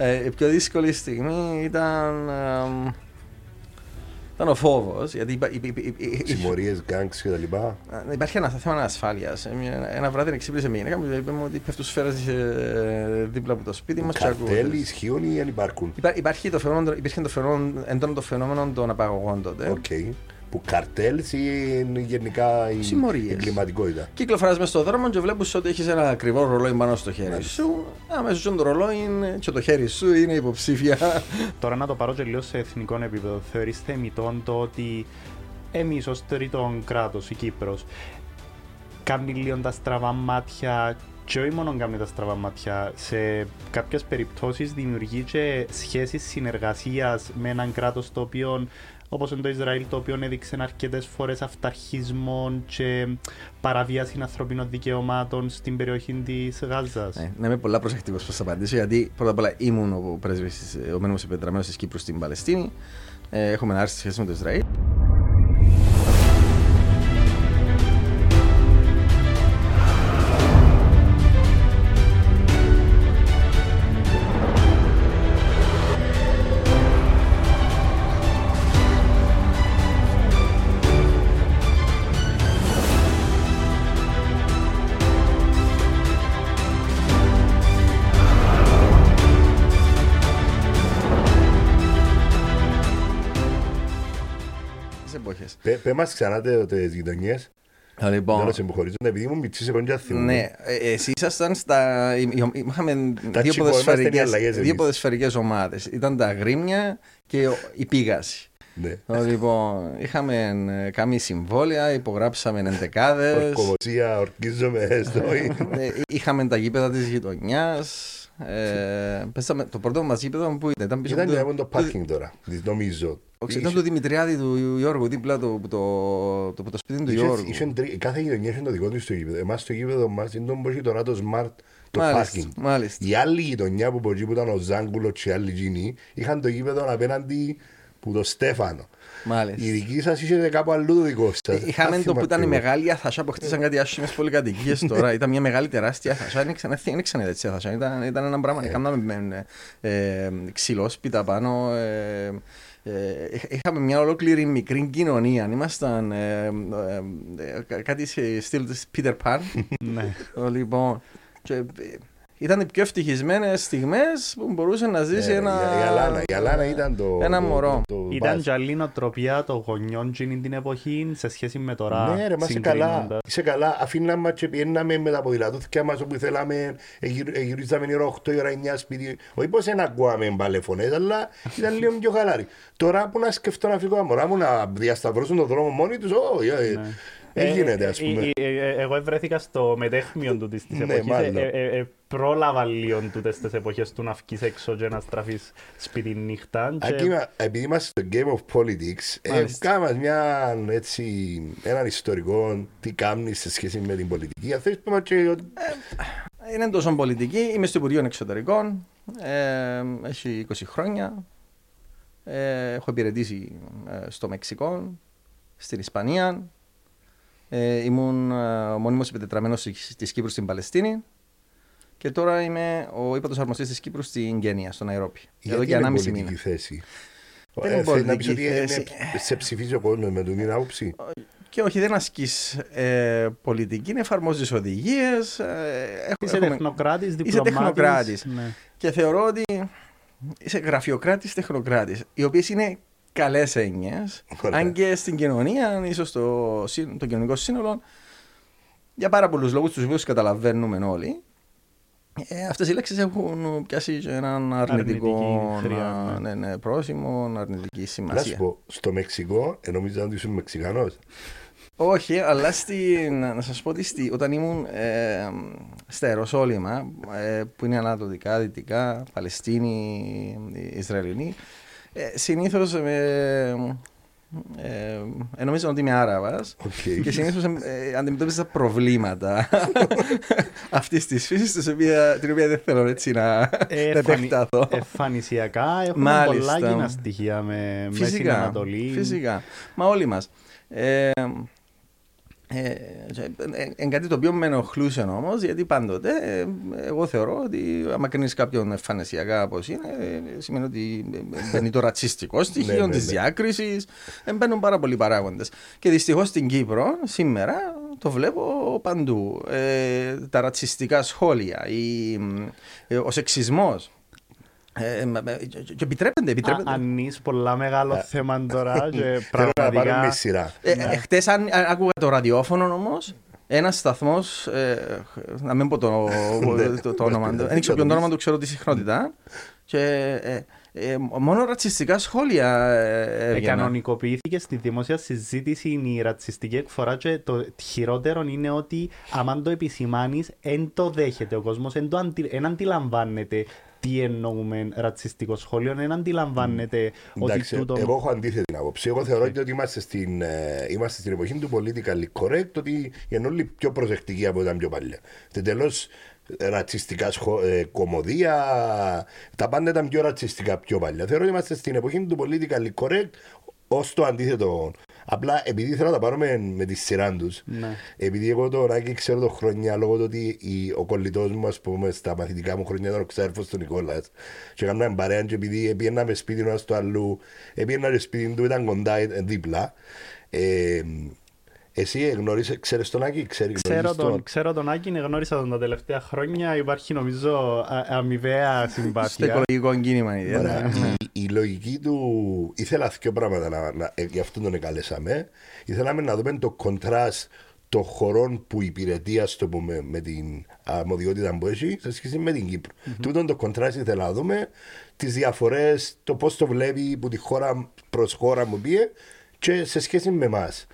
Ε, η πιο δύσκολη στιγμή ήταν, ε, ήταν ο φόβος. Γιατί υπα- υπ- υπ- υπ- υπ- Συμμορίες, gangs κτλ. ε, Υπάρχει ένα θέμα ασφάλειας. Ένα βράδυ εξύπνησε με η γυναίκα μου και είπε μου ότι πέφτουν σφαίρες ε, δίπλα από το σπίτι μας. Καρτέλ ισχύουν ή αν υπάρχουν; Υπάρχει το φαινόμενο, υπήρχε το φαινόμενο, έντονο το φαινόμενο των απαγωγών τότε. Οκ. Που cartels ή είναι γενικά η Συμμορίες. εγκληματικότητα. Κυκλοφοράς μες στον δρόμο και βλέπεις ότι έχεις ένα ακριβό ρολόι πάνω στο χέρι σου. Αμέσω το ρολόι είναι, και το χέρι σου είναι υποψήφια. Τώρα να το πάρω και λίγο σε εθνικό επίπεδο. Θεωρείς θεμητόν το ότι εμείς ως τρίτον κράτος, η Κύπρος, κάνει λίγο τα στραβά μάτια και όχι μόνο κάνει τα στραβά μάτια, σε κάποιες περιπτώσεις δημιουργεί και σχέσεις συνεργασίας με έναν κράτος το οποίο όπως είναι το Ισραήλ το οποίο έδειξε αρκετές φορές αυταρχισμό και παραβίαση ανθρωπίνων δικαιωμάτων στην περιοχή της Γάζας. Ναι, να είμαι πολλά προσεκτικός πώ θα απαντήσω, γιατί πρώτα απ' όλα ήμουν ο πρέσβης, ο μένουμε επιτραμένο της Κύπρου στην Παλαιστίνη. Ε, έχουμε ένα άρρηστη σχέση με το Ισραήλ. Πες, πε μας ξανά τις γειτονιές; Λοιπόν, Τώρα σε που χωρίζονται, επειδή ήμουν μητσής εγώ και θυμούμαι. ναι, ε, εσεί ήσασταν στα. ε, ε, Είχαμε Τα δύο τσιπό, είμαστε οι ποδοσφαιρικές, αλλαγές δύο εμείς. ποδοσφαιρικές ομάδες. Ήταν τα γρήμια και ο- η πίγαση. Ναι. Λοιπόν, είχαμε ε, κάνει συμβόλαια, υπογράψαμε εντεκάδες. Ορκομοσία, ορκίζομαι στο... Ε, είχαμε τα γήπεδα της γειτονιάς. Ε, πέσαμε, το πρώτο μας γήπεδο που ήταν, ήταν πίσω Ήταν από για το, το πάρκινγκ τώρα, νομίζω. όχι, ήταν το Δημητριάδη του Γιώργου, δίπλα το, το, το, το, το σπίτι του Είχε- Γιώργου. είχε τρι- Κάθε γειτονιά είχε το δικό της το γήπεδο. Εμάς το γήπεδο μας είναι το που έχει τώρα το smart, το Μάλιστα, πάρκινγκ. μάλιστα. Η άλλη γειτονιά που, από εκεί που ήταν ο Ζάγκουλο και οι άλλοι γίνοι είχαν το γήπεδο απέναντι που το Στέφανο. Μάλιστα. Η δική σας είχε κάπου αλλού το δικό σας. Ε, Είχαμε Δεν το που ήταν η θυμάμαι μεγάλη αθασά που χτίσαν κάτι άσχημες πολυκατοικίες τώρα. Ήταν μια μεγάλη τεράστια αθασά. Δεν ήξερα δεν ήξερα έτσι αθασά. Ήταν, ήταν ένα πράγμα. Ε. Κάναμε με ε, ξυλόσπιτα πάνω. Ε, ε, είχαμε μια ολόκληρη μικρή κοινωνία. Ήμασταν ε, ε, ε, κάτι σε στυλ της Peter Pan. ναι. λοιπόν, και, ε, ήταν οι πιο ευτυχισμένες στιγμές που μπορούσε να ζήσει Ε, ένα. η- η Αλάνα- η Αλάνα ήταν το- Ένα το- μωρό. το- το Ήταν βάζ. και άλλη νοοτροπία των γονιών εκείνη την εποχή σε σχέση με τώρα. Ναι ρε, μα είσαι καλά. συγκρίνοντας. Είσαι καλά. Αφήναμε μας και πιέναμε με τα ποδηλατούθια μας όπου θέλαμε. εγυρ- Εγυρίζαμε η ώρα 8 η ώρα 9 σπίτι. Όχι πως δεν ακούαμε μπαλεφωνές, αλλά ήταν λίγο πιο χαλάρι. Τώρα που να σκεφτώ να φύγω τα μωρά μου να διασταυρώσουν τον δρόμο μόνοι τους, όχι, ε, Ναι. Δεν γίνεται ας Ε, πούμε; ε, ε, ε, Εγώ βρέθηκα στο μετέχμιο του της της Ναι, εποχής. μάλλον. Ε, ε, ε, Πρόλαβα λίγο τούτες τις εποχές του να βγεις έξω και να στραφείς σπίτι νύχτα. και- Ακίμα, επειδή είμαστε στο Game of Politics, ε, Μάλιστα. κάναμε μια, έτσι, έναν ιστορικό τι κάνεις σε σχέση με την πολιτική. Αν θέλεις πούμε και ότι Είναι τόσο πολιτική. Είμαι στο Υπουργείο Εξωτερικών. Ε, έχει 20 χρόνια. Ε, έχω υπηρετήσει ε, στο Μεξικό, στην Ισπανία. Ε, ήμουν ε, ο μόνιμος επιτετραμένος της της Κύπρου στην Παλαιστίνη. Και τώρα είμαι ο ύπατος αρμοστής της Κύπρου στην Γένεια, στο Ναϊρόπι. Εδώ γιατί και είναι 1,5 πολιτική μήνα. θέση; Δεν Ε, είναι θέλει να πεις πολιτική ότι είναι- θέση. σε ψηφίζει ο κόσμος με την άποψη. Και όχι, δεν ασκείς ε, πολιτική, εφαρμόζεις οδηγίες. Ε, Είσαι έχουμε- τεχνοκράτης, Είσαι διπλωμάτης. τεχνοκράτης. Ναι. Και θεωρώ ότι είσαι γραφειοκράτης τεχνοκράτης, οι οποίες είναι καλές έννοιες. Ωραία. Αν και στην κοινωνία, ίσως το, σύ- το κοινωνικό σύνολο, για πάρα πολλούς λόγους, τους οποίους καταλαβαίνουμε όλοι, ε, αυτές οι λέξεις έχουν πιάσει και έναν αρνητικό Αρνητική χρειά, να- ναι. ναι, ναι, πρόσημο, αρνητική Να σου σημασία. πω, στο Μεξικό, ε, νομίζω ότι είσαι Μεξικανός. Όχι, αλλά στην, να σας πω ότι στη, όταν ήμουν ε, στα Ιεροσόλυμα, ε, που είναι ανατολικά, δυτικά, Παλαιστίνη, Ισραηλινή, ε, συνήθως ε, ε, ε, νομίζω ότι είμαι Άραβας Οκ. και συνήθως ε, ε, αντιμετώπιζα προβλήματα αυτής της φύσης της οποία, την οποία δεν θέλω έτσι να, Ε, να φανη- επεκταθώ. Εμφανισιακά έχουμε Μάλιστα. πολλά κοινά στοιχεία με Μέση Φυσικά, Ανατολή. φυσικά. Μα όλοι μας. Ε, Ε, ε, κάτι το οποίο με ενοχλούσε όμως, γιατί πάντοτε ε, εγώ θεωρώ ότι άμα κρίνεις κάποιον εμφανισιακά όπω είναι, ε, σημαίνει ότι μπαίνει το ρατσιστικό στοιχείο Ναι, ναι, της ναι. διάκρισης. Μπαίνουν πάρα πολλοί παράγοντες. Και δυστυχώς στην Κύπρο σήμερα το βλέπω παντού. Ε, τα ρατσιστικά σχόλια, η, ε, ο σεξισμός. Ε, μα- μα- και- και επιτρέπεται, επιτρέπεται. Ανείς πολλά μεγάλο θέμα τώρα και Θέλω να πάρουμε πραγματικά... με σειρά. Ε, ε, χτες αν, αν άκουγα το ραδιόφωνο όμως, ένας σταθμός, ε, να μην πω το, το, το όνομα του, δεν ξέρω ποιο το όνομα του, ξέρω τη συχνότητα. Και ε, ε, μόνο ρατσιστικά σχόλια ε, Ε, έβγαιναν. κανονικοποιήθηκε στη δημόσια συζήτηση η ρατσιστική εκφορά και το χειρότερο είναι ότι άμα το επισημάνεις, δεν το δέχεται ο κόσμος, δεν αντι, εν αντιλαμβάνεται τι εννοούμε ρατσιστικό σχόλιο, δεν αντιλαμβάνεται ότι Εντάξει, τούτο... εγώ έχω αντίθετη άποψη. Εγώ θεωρώ ότι είμαστε στην, ε, είμαστε στην εποχή του politically correct, ότι είναι όλοι πιο προσεκτικοί από όταν πιο παλιά. Τελώ ρατσιστικά σχο, ε, κομμωδία, τα πάντα ήταν πιο ρατσιστικά πιο παλιά. Θεωρώ ότι είμαστε στην εποχή του politically correct ως το αντίθετο. Απλά επειδή θέλω να τα πάρουμε με τη σειρά τους, Ναι. επειδή εγώ τον Άκη ξέρω το χρόνια λόγω του ότι η, ο κολλητός μου, ας πούμε, στα μαθητικά μου χρόνια ήταν ο ξάδερφο του Νικόλας. Και κάναμε παρέα, και επειδή πήγαιναμε σπίτι του ένας στο αλλού, πήγαινα και σπίτι του, ήταν κοντά, ε, δίπλα. Ε, εσύ γνώρισε, ξέρεις τον Άκη, ξέρεις, Ξέρω γνωρίζεις τον, ξέρω τον Άκη, γνώρισα τον τα τελευταία χρόνια. Υπάρχει νομίζω α- αμοιβαία Στο συμπάθεια. οικολογικό κίνημα ιδιαίτερα. Ωραία. Ναι. Η, η λογική του ήθελα δύο πράγματα να, να, ε, γι' αυτό τον εκαλέσαμε. Ήθελαμε να δούμε το κοντράστ των χωρών που υπηρετεί, ας το πούμε, με την αρμοδιότητα που έχει σε σχέση με την κυπρο Τούτον το κοντράστ ήθελα να δούμε τις διαφορές, το πώς το βλέπει που τη χώρα προς χώρα μου πήγε και σε σχέση με εμάς.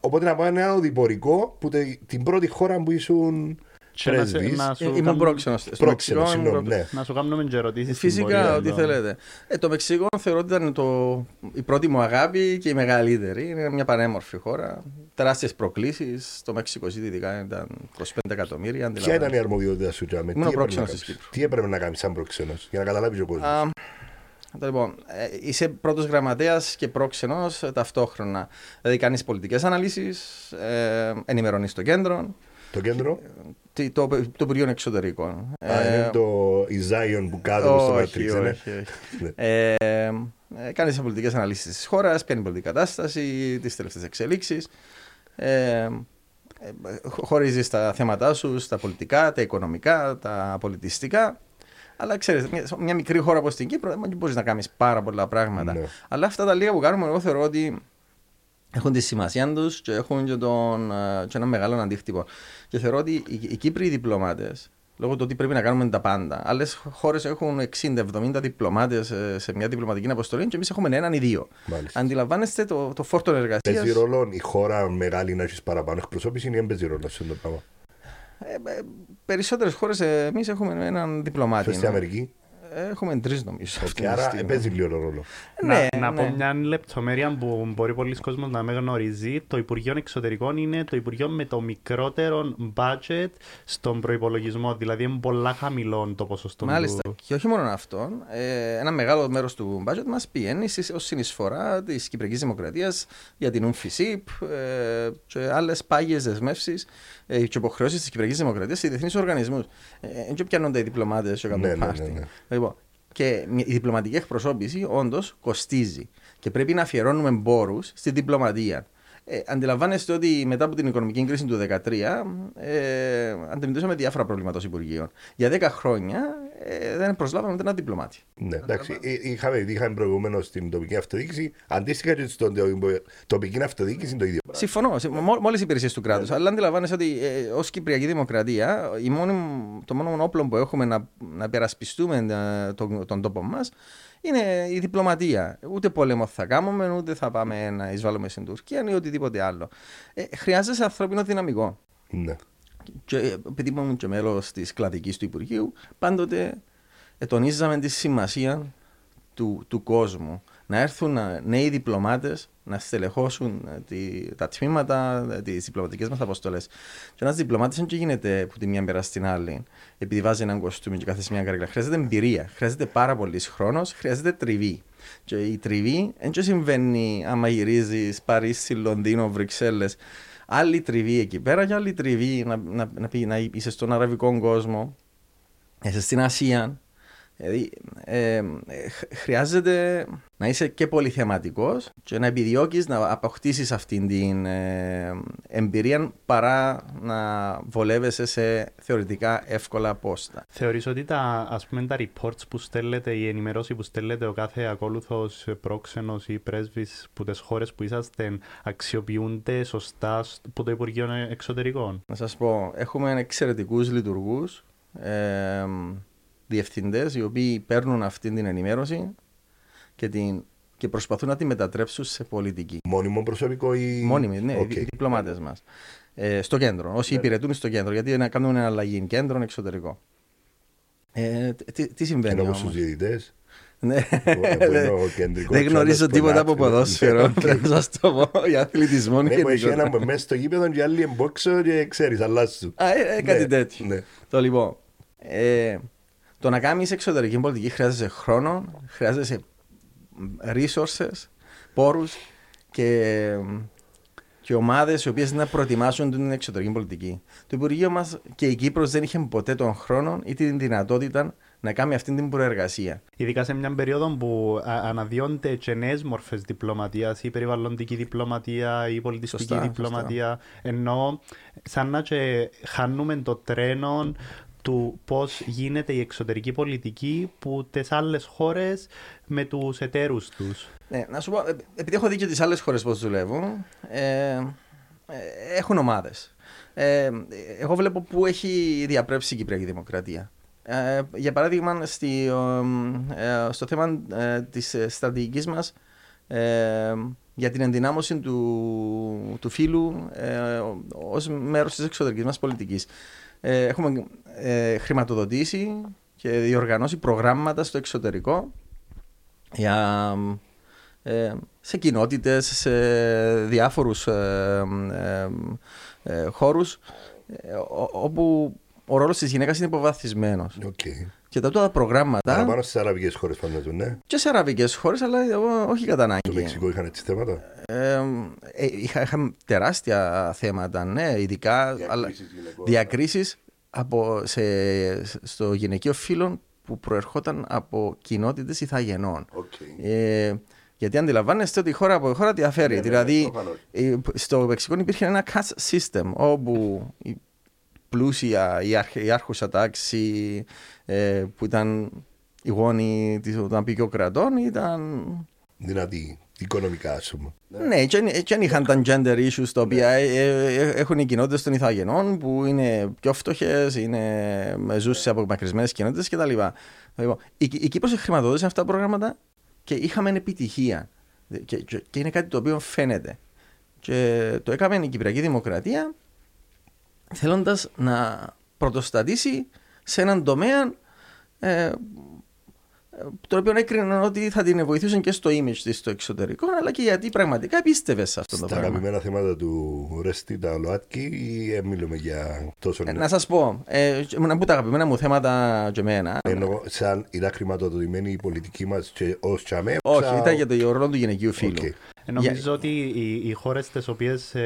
Οπότε να πάμε ένα οδηπορικό που τε- την πρώτη χώρα που ήσουν Και να σε- πρέσβης. να σου Ε, Ήμουν κάνουμε- πρόξενος. στο Πρόξενος, Μεξικό, ήμουν συγγνώμη, πρόξενος. ναι. Να σου κάνουμε και ερωτήσεις στην Φυσικά, πορεία ό,τι εδώ. θέλετε. Ε, το Μεξικό θεωρώ ότι ήταν το, η πρώτη μου αγάπη και η μεγαλύτερη. Είναι μια πανέμορφη χώρα. Τεράστιες προκλήσεις. Το Mexico City ειδικά ήταν 25 εκατομμύρια. Ποια ήταν η αρμοδιότητα σου, Τζάμε, Ήμουν τι, έπρεπε πρόξενος να της κάνεις; Κύπρου. τι έπρεπε να κάνεις σαν πρόξενος για να καταλάβεις ο κόσμος; Α, Λοιπόν, ε, είσαι πρώτος γραμματέας και πρόξενο ταυτόχρονα. Δηλαδή, κάνεις πολιτικές αναλύσεις, ε, ενημερώνεις το κέντρο, Το κέντρο; τι- το, το Υπουργείο Εξωτερικών. Α, Ε, είναι το Ιζάιον που κάθεται στο όχι, Matrix, είναι; όχι, όχι. Ναι. Ε, ε, κάνεις πολιτικές αναλύσεις της χώρας, πιάνει η πολιτική κατάσταση, τις τελευταίες εξελίξεις. Ε, ε, χωρίζεις τα θέματα σου στα πολιτικά, τα οικονομικά, τα πολιτιστικά. Αλλά ξέρεις, μια, σε μια μικρή χώρα όπως την Κύπρο δεν μπορεί να κάνεις πάρα πολλά πράγματα. Ναι. Αλλά αυτά τα λίγα που κάνουμε, εγώ θεωρώ ότι έχουν τη σημασία τους και έχουν και, τον, ε, και ένα μεγάλο αντίκτυπο. Και θεωρώ ότι οι, οι Κύπροι διπλωμάτες, λόγω του ότι πρέπει να κάνουμε τα πάντα, άλλες χώρες έχουν 60-70 διπλωμάτες σε μια διπλωματική αποστολή και εμείς έχουμε έναν ή δύο. Μάλιστα. Αντιλαμβάνεστε το, το φόρτο εργασίας. Παίζει ρόλο η χώρα μεγάλη να έχεις παραπάνω εκπροσώπηση ή δεν παίζει ρόλο σε αυτό το πράγμα; Περισσότερες χώρες εμείς έχουμε έναν διπλωμάτη. Στο στην Αμερική; Ε, Έχουμε τρεις νομίζω. αυτή Και τη άρα στιγμή. παίζει λίγο ρόλο. Ναι, να, να ναι. πω μια λεπτομέρεια που μπορεί πολλοί κόσμος να με γνωρίζει. Το Υπουργείο Εξωτερικών είναι το Υπουργείο με το μικρότερο budget στον προπολογισμό. Δηλαδή είναι πολλά χαμηλό το ποσοστό Μάλιστα. του. Και όχι μόνο αυτό, ε, ένα μεγάλο μέρος του budget μας πηγαίνει ως συνεισφορά της Κυπριακής Δημοκρατίας για την UNFICIP ε, και άλλες πάγιες δεσμεύσεις ε, και υποχρεώσεις της Κυπριακής Δημοκρατίας σε διεθνείς οργανισμούς. Ε, δεν πιάνονται οι διπλωμάτες και Ναι, κάνουν ναι, πάρτι. ναι, ναι. Λοιπόν, και μια- η διπλωματική εκπροσώπηση όντως κοστίζει και πρέπει να αφιερώνουμε πόρου στη διπλωματία. Ε, αντιλαμβάνεστε ότι μετά από την οικονομική κρίση του 2013 ε, αντιμετωπίσαμε διάφορα προβλήματα ως Υπουργείο. Για 10 χρόνια ε, δεν προσλάβαμε ούτε ένα διπλωμάτη. Ναι, εντάξει. Ε, Είχαμε, είχαμε προηγούμενο στην τοπική αυτοδιοίκηση. Αντίστοιχα και στην τοπική αυτοδιοίκηση είναι το ίδιο. πράγμα. Συμφωνώ, σε όλε οι υπηρεσίες του κράτους. Αλλά αντιλαμβάνεσαι ότι ε, ως Κυπριακή Δημοκρατία, η μόνη, το μόνο όπλο που έχουμε να, να περασπιστούμε ε, τον, τον τόπο μας είναι η διπλωματία. Ούτε πόλεμο θα κάνουμε, ούτε θα πάμε να εισβάλλουμε στην Τουρκία ή οτιδήποτε άλλο. Ε, χρειάζεσαι ανθρώπινο δυναμικό. Ναι. Και ε, επειδή ήμουν και μέλος της κλαδικής του Υπουργείου, πάντοτε ε, τονίζαμε τη σημασία του, του κόσμου. Να έρθουν ε, νέοι διπλωμάτες να στελεχώσουν ε, τη, τα τμήματα, ε, τις διπλωματικές μας αποστολές. Και ένας διπλωμάτης δεν γίνεται από τη μία μέρα στην άλλη, επειδή βάζει έναν κοστούμι και κάθεσαι μια καρέκλα. Χρειάζεται εμπειρία, χρειάζεται πάρα πολύς χρόνος, χρειάζεται τριβή. Και η τριβή δεν και συμβαίνει άμα γυρίζεις Παρίσι, Λονδίνο, Βρυξέλλες. Άλλη τριβή εκεί πέρα και άλλη τριβή να, να, να, πει, να είσαι στον αραβικό κόσμο, είσαι στην Ασία. Δηλαδή, ε, ε, χρειάζεται να είσαι και πολυθεματικός και να επιδιώκεις να αποκτήσεις αυτή την ε, εμπειρία παρά να βολεύεσαι σε θεωρητικά εύκολα πόστα. Θεωρείς ότι τα, ας πούμε, τα reports που στέλνετε, η ενημερώση που στέλνετε ο κάθε ακόλουθος πρόξενος ή πρέσβης που τις χώρες που είσαστε αξιοποιούνται σωστά από το Υπουργείο Εξωτερικών; Να σας πω, έχουμε εξαιρετικούς λειτουργούς, ε, διευθυντές οι οποίοι παίρνουν αυτή την ενημέρωση και, την, και προσπαθούν να τη μετατρέψουν σε πολιτική. Μόνιμο προσωπικό ή. Μόνιμοι, ναι, Οκ. οι διπλωμάτες μας. Ε, στο κέντρο. Όσοι Ναι. υπηρετούν στο κέντρο, γιατί να κάνουν ένα αλλαγή κέντρο εξωτερικό. Ε, τι, τι συμβαίνει Είναι όπω όμως; του διαιτητές. Ναι. που είναι ο κεντρικός Δεν γνωρίζω άλλος τίποτα από πονάτος. ποδόσφαιρο. Οκ. Δεν σας το πω. Για αθλητισμό Ναι, και που έχει τίποτα. έναν που μέσα στο γήπεδο και άλλοι εμπόξω και ξέρεις, αλλάζουν. Α, ε, ε, κάτι Ναι, τέτοιο. ναι. Το λοιπόν. Ε, το να κάνεις εξωτερική πολιτική χρειάζεσαι χρόνο, χρειάζεσαι resources, πόρους και, και ομάδες οι οποίες να προετοιμάσουν την εξωτερική πολιτική. Το Υπουργείο μας και η Κύπρος δεν είχε ποτέ τον χρόνο ή την δυνατότητα να κάνει αυτή την προεργασία. Ειδικά σε μια περίοδο που α, αναδύονται και νέε μορφές διπλωματίας, η περιβαλλοντική διπλωματία, η πολιτιστική Σωστά, διπλωματία. Ενώ σαν να και χάνουμε το τρένο του πώς γίνεται η εξωτερική πολιτική που τις άλλες χώρες με τους εταίρους τους. Ναι, να σου πω, ε, επειδή έχω δει και τις άλλες χώρες πώς δουλεύουν, ε, ε, έχουν ομάδες. Ε, εγώ βλέπω που έχει διαπρέψει η Κυπριακή Δημοκρατία. Ε, για παράδειγμα, στη, ε, στο θέμα ε, της ε, στρατηγικής μας ε, για την ενδυνάμωση του, του φύλου ε, ως μέρος της εξωτερικής μας πολιτικής. Ε, έχουμε ε, χρηματοδοτήσει και διοργανώσει προγράμματα στο εξωτερικό για, ε, σε κοινότητες, σε διάφορους ε, ε, ε, χώρους ε, ο- όπου ο ρόλος της γυναίκας είναι υποβαθμισμένος. Οκ. Και τα τούτα προγράμματα Παραπάνω στις αραβικές χώρες φαντάζομαι, ναι. και σε αραβικές χώρες, αλλά ε, όχι κατά ανάγκη. Το Μεξικό είχαν έτσι θέματα; Ε, ε, είχα, είχαμε τεράστια θέματα, ναι, ειδικά αλλά- γυναικών. διακρίσεις από, σε, στο γυναικείο φύλο που προερχόταν από κοινότητες ιθαγενών. Οκ. Ε, γιατί αντιλαμβάνεστε ότι η χώρα από η χώρα διαφέρει. Ναι, ναι, δηλαδή, προφανώς. ε, στο Μεξικό υπήρχε ένα caste system όπου η πλούσια, η, αρχ, η άρχουσα τάξη ε, που ήταν η γόνη της- των απεικιών κρατών ήταν Δυνατή, οικονομικά, ας πούμε. ναι, και, δεν- και δεν είχαν τα gender issues τα οποία ε, ε, έχουν οι κοινότητες των Ιθαγενών που είναι πιο φτωχές, ζουν σε απομακρυσμένες κοινότητες κτλ. Λοιπόν, η, η Κύπρος χρηματοδότησε αυτά τα προγράμματα και είχαμε επιτυχία. Και, και, και είναι κάτι το οποίο φαίνεται. Και το έκαμε η Κυπριακή Δημοκρατία θέλοντας να πρωτοστατήσει σε έναν τομέα ε, το οποίο έκρινε ότι θα την βοηθούσαν και στο image της στο εξωτερικό, αλλά και γιατί πραγματικά πίστευε σε αυτό το Στα πράγμα. αγαπημένα θέματα του Ρεστί τα ΛΟΑΤΚΙ ή ε, μιλούμε για τόσο Ε, να σας πω, ε, να πω τα αγαπημένα μου θέματα και εμένα. Εννοώ, σαν ήταν χρηματοδοτημένη η πολιτική μας ως τσαμέ. Όχι, σα- ήταν για το ρόλο του γυναικείου φίλου. Οκ. Ε, Νομίζω ότι οι, οι χώρες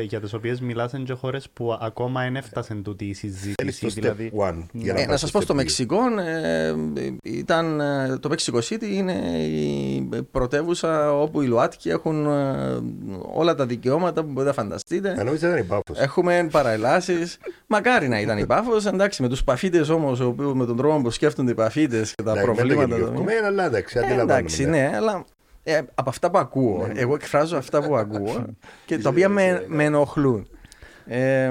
για τις οποίες μιλάς είναι και χώρες που ακόμα δεν έφτασαν τούτη η Θέλεις συζήτηση. το Δηλαδή, step one. για Ε, να πας σας στο πω στο step two. Μεξικό ε, ήταν ε, το Mexico City είναι η πρωτεύουσα όπου οι ΛΟΑΤΚΙ έχουν ε, όλα τα δικαιώματα που μπορείτε να φανταστείτε. Αν νόμιζα ήταν η Πάφος. Έχουμε παραελάσεις. Μακάρι να ήταν η πάφος. Εντάξει, με τους παφίτες όμως, με τον τρόπο που σκέφτονται οι παφίτες και τα Εντάξει, δεν το προβλήματα. γενικεύκομαι, αλλά εντάξει, Ε, αντιλαμβάνομαι. εντάξει, ναι. ναι, αλλά ε, από αυτά που ακούω. Εγώ εκφράζω αυτά που ακούω και τα οποία με, με ενοχλούν. Ε,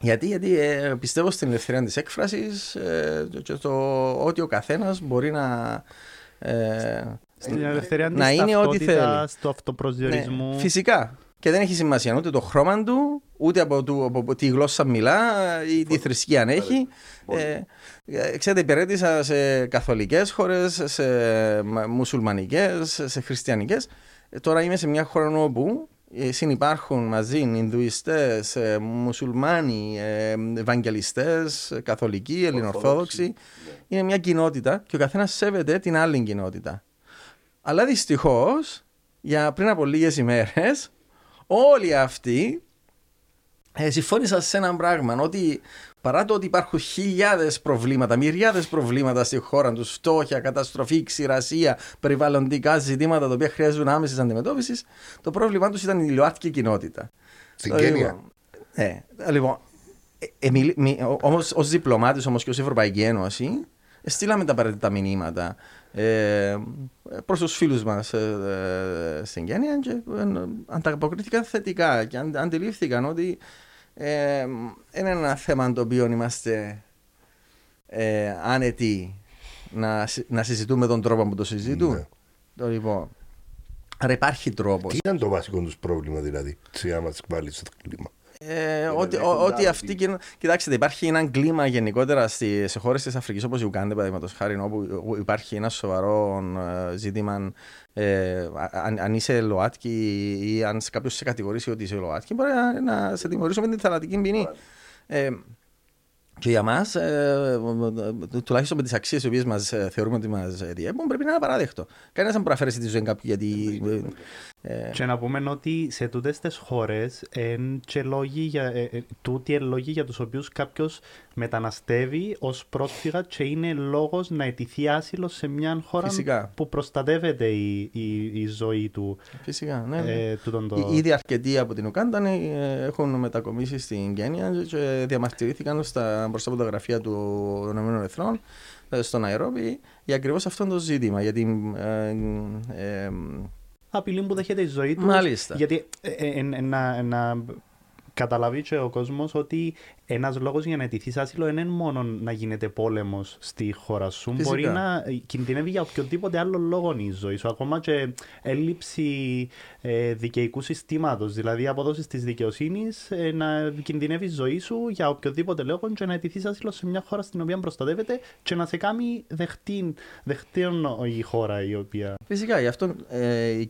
γιατί, γιατί ε, πιστεύω στην ελευθερία της έκφρασης ε, και το ότι ο καθένας μπορεί να... Ε, στην ελευθερία να της είναι ό,τι ταυτότητας, θέλει. του αυτοπροσδιορισμού. Ναι, φυσικά. Και δεν έχει σημασία ούτε το χρώμα του, ούτε από, του, από τη γλώσσα μιλά ή τη θρησκεία αν έχει. Ε, ε, ξέρετε, υπηρέτησα σε καθολικές χώρες, σε μα- μουσουλμανικές, σε χριστιανικές. Ε, Τώρα είμαι σε μια χώρα όπου ε, συνυπάρχουν μαζί Ινδουιστές, ε, μουσουλμάνοι, ε, ευαγγελιστές, ε, καθολικοί, ελληνορθόδοξοι. Είναι μια κοινότητα και ο καθένας σέβεται την άλλη κοινότητα. Αλλά δυστυχώς, για πριν από λίγες ημέρες, όλοι αυτοί ε, συμφώνησα σε ένα πράγμα ότι παρά το ότι υπάρχουν χιλιάδες προβλήματα, μυριάδες προβλήματα στη χώρα τους, φτώχεια, καταστροφή, ξηρασία, περιβαλλοντικά ζητήματα τα οποία χρειάζονται άμεσης αντιμετώπισης, το πρόβλημά τους ήταν η ΛΟΑΤΚΙ κοινότητα. Στην Το Κένια. λοιπόν, Ναι, λοιπόν, ε, ε, μιλ- μι- ο- όμως ως διπλωμάτης όμως και ως Ευρωπαϊκή Ένωση ε, στείλαμε τα απαραίτητα μηνύματα ε, προς τους φίλους μας ε, ε, στην Κένια και ε, ανταποκρίθηκαν θετικά και αν, αντιλήφθηκαν ότι ε, είναι ένα θέμα το οποίο είμαστε ε, άνετοι να, συ- να συζητούμε τον τρόπο που το συζητούν. Ναι. Το λοιπόν, άρα υπάρχει τρόπος. Τι ήταν το βασικό τους πρόβλημα δηλαδή, σε άμα τις βάλεις στο κλίμα; Ε, δεν ότι, έχουν ο- ότι κάνει. αυτή. κοινο- Κοιτάξτε, υπάρχει ένα κλίμα γενικότερα στη, σε χώρες της Αφρικής όπως η Ουγκάντα, παραδείγματος χάρη, όπου υπάρχει ένα σοβαρό ε, ζήτημα. Ε, α- αν, αν είσαι ΛΟΑΤΚΙ ή αν κάποιος σε κατηγορήσει ότι είσαι ΛΟΑΤΚΙ, μπορεί να, να σε τιμωρήσουμε με την θανατική ποινή. Ε, και για μας, ε, τουλάχιστον με τις αξίες οι οποίες μας θεωρούμε ότι μας διέπουν, πρέπει να είναι απαράδεκτο. Κανένας δεν μπορεί να αφαιρέσει τη ζωή κάποιου γιατί. Ε, Και να πούμε ότι σε τούτες τις χώρες και λόγοι για, ε, ε, τούτοι είναι λόγοι για τους οποίους κάποιος μεταναστεύει ως πρόσφυγα και είναι λόγος να αιτηθεί άσυλο σε μια χώρα Φυσικά. που προστατεύεται η, η, η ζωή του. Φυσικά, ναι. ναι. Ε, τούτον το... Ή- Ήδη αρκετοί από την Ουκάντα ναι, ε, έχουν μετακομίσει στην Κένια και διαμαρτυρήθηκαν στα, μπροστά από τα γραφεία του Ηνωμένων Εθνών ε, στο Ναϊρόμπι για ακριβώς αυτό το ζήτημα. Γιατί, ε, ε, απειλή που δέχεται η ζωή τους. Μάλιστα. Γιατί ε, ε, ε, να, να καταλαβεί και ο κόσμος ότι ένας λόγος για να αιτηθείς άσυλο δεν είναι μόνο να γίνεται πόλεμος στη χώρα σου. Φυσικά. Μπορεί να κινδυνεύει για οποιοδήποτε άλλο λόγο η ζωή σου. Ακόμα και έλλειψη ε, δικαιικού συστήματος. Δηλαδή, η απόδοσης της δικαιοσύνης ε, να κινδυνεύει η ζωή σου για οποιοδήποτε λόγο και να αιτηθείς άσυλο σε μια χώρα στην οποία προστατεύεται και να σε κάνει δεχτή, δεχτή η χώρα η οποία. φυσικά, γι' αυτό, ε,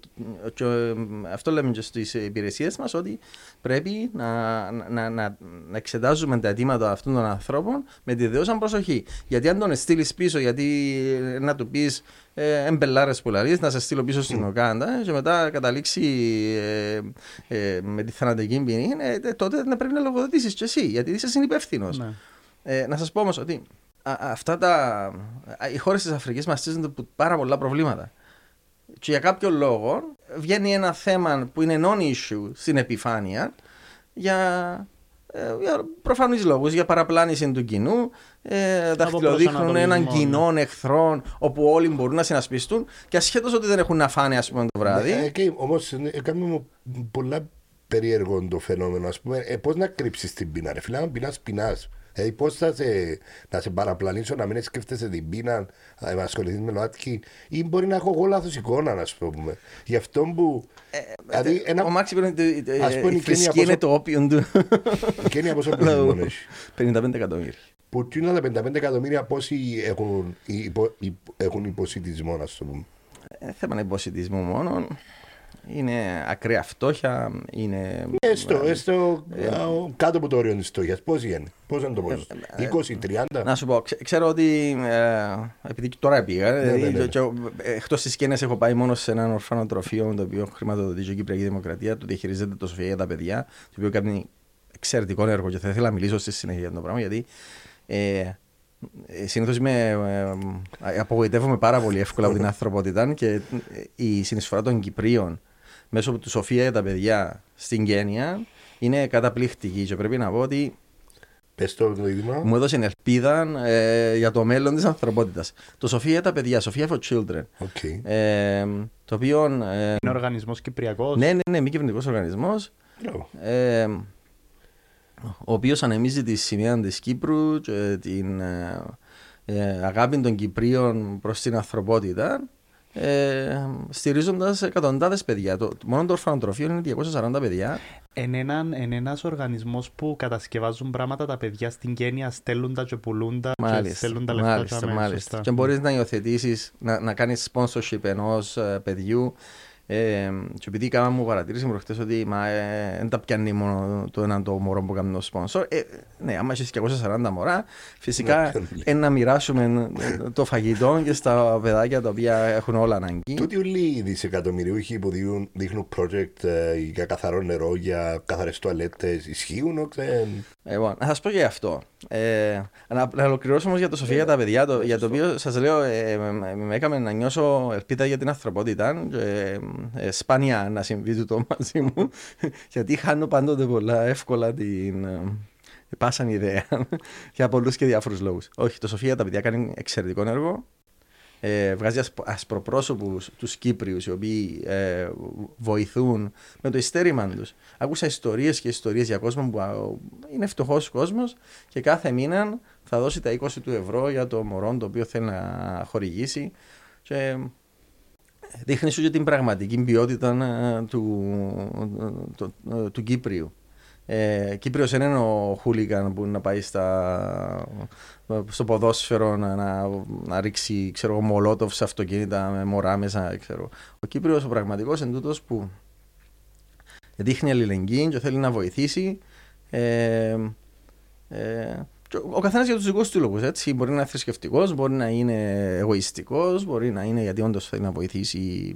και, ε, αυτό λέμε και στις υπηρεσίες μας ότι πρέπει να, να, να, να εξετάζουμε τα αιτήματα αυτών των ανθρώπων με τη δέουσα προσοχή. Γιατί αν τον στείλεις πίσω, γιατί ε, να του πεις ε, εμπελάρε που λαρείς, να σε στείλω πίσω στην Οκάντα και μετά καταλήξει ε, ε, με τη θανατική ποινή, ε, τότε να πρέπει να λογοδοτήσεις κι εσύ, γιατί είσαι συνυπεύθυνος. Ναι. Ε, να σας πω όμως ότι α, αυτά τα. α, οι χώρες της Αφρικής μαστίζονται από πάρα πολλά προβλήματα. Και για κάποιο λόγο βγαίνει ένα θέμα που είναι non-issue στην επιφάνεια για, ε, για προφανείς λόγους, για παραπλάνηση του κοινού, ε, δαχτυλοδείχνουν έναν προσανατολισμό, κοινό εχθρών όπου όλοι μπορούν να συνασπιστούν και ασχέτως ότι δεν έχουν να φάνε ας πούμε το βράδυ. Ε, και όμως ε, έκαμε μου πολλά περίεργο το φαινόμενο. Ας πούμε, ε, πώς να κρύψεις την πείνα, ρε φίλε, αν πεινάς, πεινάς. Δηλαδή, πώς θα σε, να σε παραπλανήσω, να μην σκέφτεσαι την πείνα, να με ασχοληθείς με ΛΟΑΤΚΙ, ή μπορεί να έχω εγώ λάθος εικόνα, να σου πούμε. Γι' αυτό που... δηλαδή, ένα, Ο Μάξι πρέπει να Ας πούμε, η η Κένια θρησκεία πόσο- είναι το όπιον του. η Κένια πόσο πληθυσμό έχει. 55 εκατομμύρια. Που τι είναι τα 55 εκατομμύρια πόσοι έχουν, υπο, υπο, έχουν υποσυτισμό, να το πούμε. Ε, θέμα υποσυτισμού μόνο. Είναι ακραία φτώχεια, είναι... Έστω, έστω α, κάτω από το όριο της φτώχειας. Πώς είναι, πώς είναι το ποσοστό. 20, 30. Να σου πω, ξε- ξέρω ότι ε, επειδή τώρα πήγα, Ναι, ναι, ναι. εκτός της Κένια έχω πάει μόνο σε έναν ορφανοτροφείο το οποίο χρηματοδοτεί η Κυπριακή Δημοκρατία, το διαχειρίζεται το Σοφία για τα παιδιά, το οποίο κάνει εξαιρετικό έργο και θα ήθελα να μιλήσω στη συνέχεια για το πράγμα γιατί ε, Συνήθως είμαι. Ε, απογοητεύομαι πάρα πολύ εύκολα από την ανθρωπότητα και ε, η συνεισφορά των Κυπρίων μέσω του Σοφία για τα παιδιά στην Κένια είναι καταπληκτική. Και πρέπει να πω ότι Πες το το ίδρυμα. μου έδωσε ελπίδα ε, για το μέλλον της ανθρωπότητας. Το Σοφία για τα παιδιά, Sophia for Children. OK. Ε, το οποίο. ε, Είναι οργανισμός Κυπριακός; ναι, ναι, ναι, μη κυβερνητικός οργανισμός. Μπράβο. Ε, ο οποίος ανεμίζει τη σημαία της Κύπρου και την ε, ε, αγάπη των Κυπρίων προς την ανθρωπότητα ε, στηρίζοντας εκατοντάδες παιδιά. Το, μόνο το ορφανοτροφείο είναι 240 παιδιά. Είναι έναν- είναι ένας οργανισμός που κατασκευάζουν πράγματα τα παιδιά στην Κένια, στέλνουν τα και πουλούν τα και Μάλιστα, στέλνουν τα λεφτά μάλιστα, και αμέσως, μάλιστα. σωστά. Και μπορείς να υιοθετήσεις, να, να κάνεις sponsorship ενός ε, παιδιού Ε, και επειδή κάμα μου παρατήρηση μου προχτές ότι μα, ε, δεν τα πιάνει μόνο το έναν το μωρό που κάνει το σπόνσορ. Ε, ναι, άμα έχεις 240 μωρά, φυσικά ε, να μοιράσουμε το φαγητό και στα παιδάκια τα οποία έχουν όλα αναγκή. Τούτοι όλοι οι δισεκατομμυριούχοι που δίνουν, δείχνουν project ε, για καθαρό νερό, για καθαρές τουαλέτες, ισχύουν, ξέρουν. Λοιπόν, να σας πω και αυτό. Ε, να, να ολοκληρώσω όμως για το Σοφία για τα παιδιά, το, για το οποίο σας λέω, ε, με, με έκαμε να νιώσω ελπίδα για την ανθρωπότητα. Και, ε, σπάνια να συμβεί το μαζί μου, γιατί χάνω πάντοτε πολλά εύκολα την. Ε, πάσαν ιδέα για πολλούς και διάφορους λόγους. Όχι, το Σοφία τα παιδιά κάνει εξαιρετικό έργο ε, βγάζει ασπροπρόσωπους τους Κύπριους οι οποίοι ε, βοηθούν με το ειστέρημα τους. Άκουσα ιστορίες και ιστορίες για κόσμο που είναι φτωχός κόσμος και κάθε μήνα θα δώσει τα 20 του ευρώ για το μωρό το οποίο θέλει να χορηγήσει. Και δείχνει σου και την πραγματική ποιότητα ε, του, του, του, του Κύπριου. Ε, Κύπριος δεν είναι ο χούλιγκαν που να πάει στα, στο ποδόσφαιρο να, να, να ρίξει ξέρω, μολότοφ σε αυτοκίνητα με μωρά μέσα. Ξέρω. Ο Κύπριος ο πραγματικός είναι τούτος που δείχνει αλληλεγγύη και θέλει να βοηθήσει. Ε, ε, ο καθένας για τους δικούς του λόγους. Μπορεί να είναι θρησκευτικός, μπορεί να είναι εγωιστικός, μπορεί να είναι γιατί όντως θέλει να βοηθήσει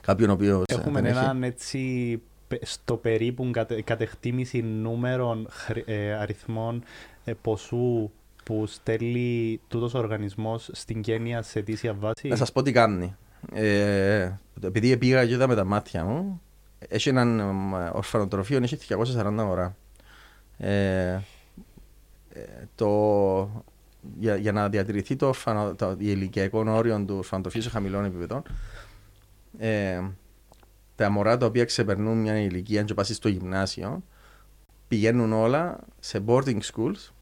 κάποιον ο οποίος. Έχουμε έναν έτσι στο περίπου κατεκτήμηση νούμερων ε, αριθμών ε, ποσού που στέλνει τούτος ο οργανισμός στην Κένια σε αιτήσια βάση; Να σας πω τι κάνει. Ε, επειδή πήγα και είδα με τα μάτια μου, έχει έναν ορφανοτροφείο, έχει 240 ώρα. Ε, το, για, για, να διατηρηθεί το, το, ηλικιακό όριο του ορφανοτροφείου σε χαμηλών επιπεδών, ε, τα μωρά τα οποία ξεπερνούν μια ηλικία και πάσει στο γυμνάσιο πηγαίνουν όλα σε boarding schools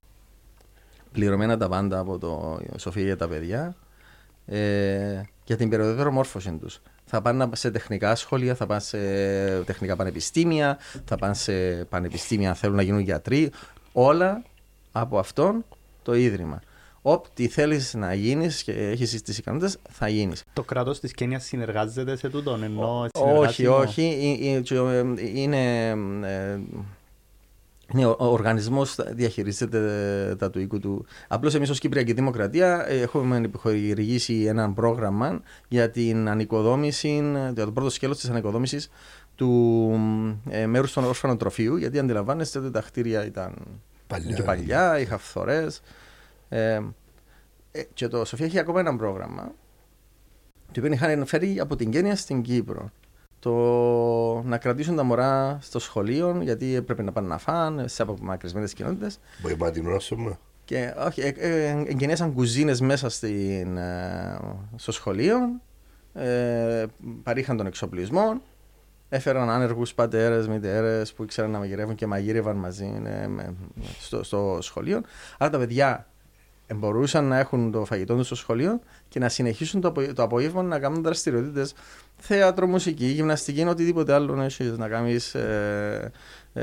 πληρωμένα τα πάντα από το Σοφία για τα παιδιά ε, για την περιοδική μόρφωση τους. Θα πάνε σε τεχνικά σχολεία, θα πάνε σε τεχνικά πανεπιστήμια, θα πάνε σε πανεπιστήμια, θέλουν να γίνουν γιατροί. Όλα από αυτόν το ίδρυμα. Ό,τι θέλεις να γίνεις και έχεις τις ικανότητες, θα γίνεις. Το κράτος της Κένιας συνεργάζεται σε τούτο, ενώ Όχι, όχι. Είναι. Ε, ναι, ο οργανισμός διαχειρίζεται τα του οίκου του. Απλώς εμείς ως Κυπριακή Δημοκρατία έχουμε επιχορηγήσει ένα πρόγραμμα για την ανοικοδόμηση, για το πρώτο σκέλος της ανοικοδόμησης του ε, μέρους των ορφανοτροφείου. Γιατί αντιλαμβάνεστε ότι τα κτίρια ήταν παλιά, και παλιά, είχα φθορές. Ε, ε, και το Σοφία έχει ακόμα ένα πρόγραμμα το οποίο είχαν φέρει από την Κένια στην Κύπρο. Το να κρατήσουν τα μωρά στο σχολείο γιατί έπρεπε να πάνε να φάνε σε απομακρυσμένες κοινότητες. Μπορεί να την ρώσουμε. Και όχι, ε, ε, εγκαινιάσαν κουζίνες μέσα στην, στο σχολείο. Ε, παρήχαν τον εξοπλισμό. Έφεραν άνεργους πατέρες, μητέρες που ήξεραν να μαγειρεύουν και μαγείρευαν μαζί με, στο, στο σχολείο. Άρα τα παιδιά μπορούσαν να έχουν το φαγητό τους στο σχολείο και να συνεχίσουν το, το απόγευμα να κάνουν δραστηριότητες θέατρο, μουσική, γυμναστική, οτιδήποτε άλλο έχεις να κάνεις ε, ε,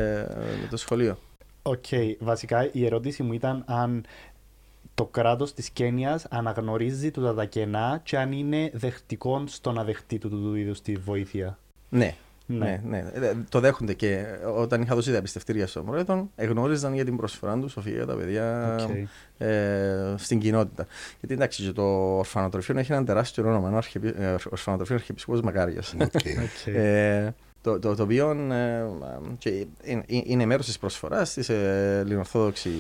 με το σχολείο. OK. Okay. Βασικά η ερώτηση μου ήταν αν το κράτος της Κένιας αναγνωρίζει τούτα τα κενά και αν είναι δεχτικό στο να δεχτεί του, του είδους τη βοήθεια. Ναι, ναι. ναι, ναι. Το δέχονται και όταν είχα δώσει τα πιστευτήρια στο Μωρέτον, εγνώριζαν για την προσφορά τους Σοφία τα παιδιά okay. ε, στην κοινότητα. Γιατί εντάξει, και το ορφανοτροφείο έχει ένα τεράστιο όνομα, ένα αρχιπι... Ε, ορφανοτροφείο Αρχιεπισκόπος Μακάριας. Okay. ε, το, το, το οποίο ε, είναι, είναι μέρος της προσφοράς της ε, Ελληνοορθόδοξη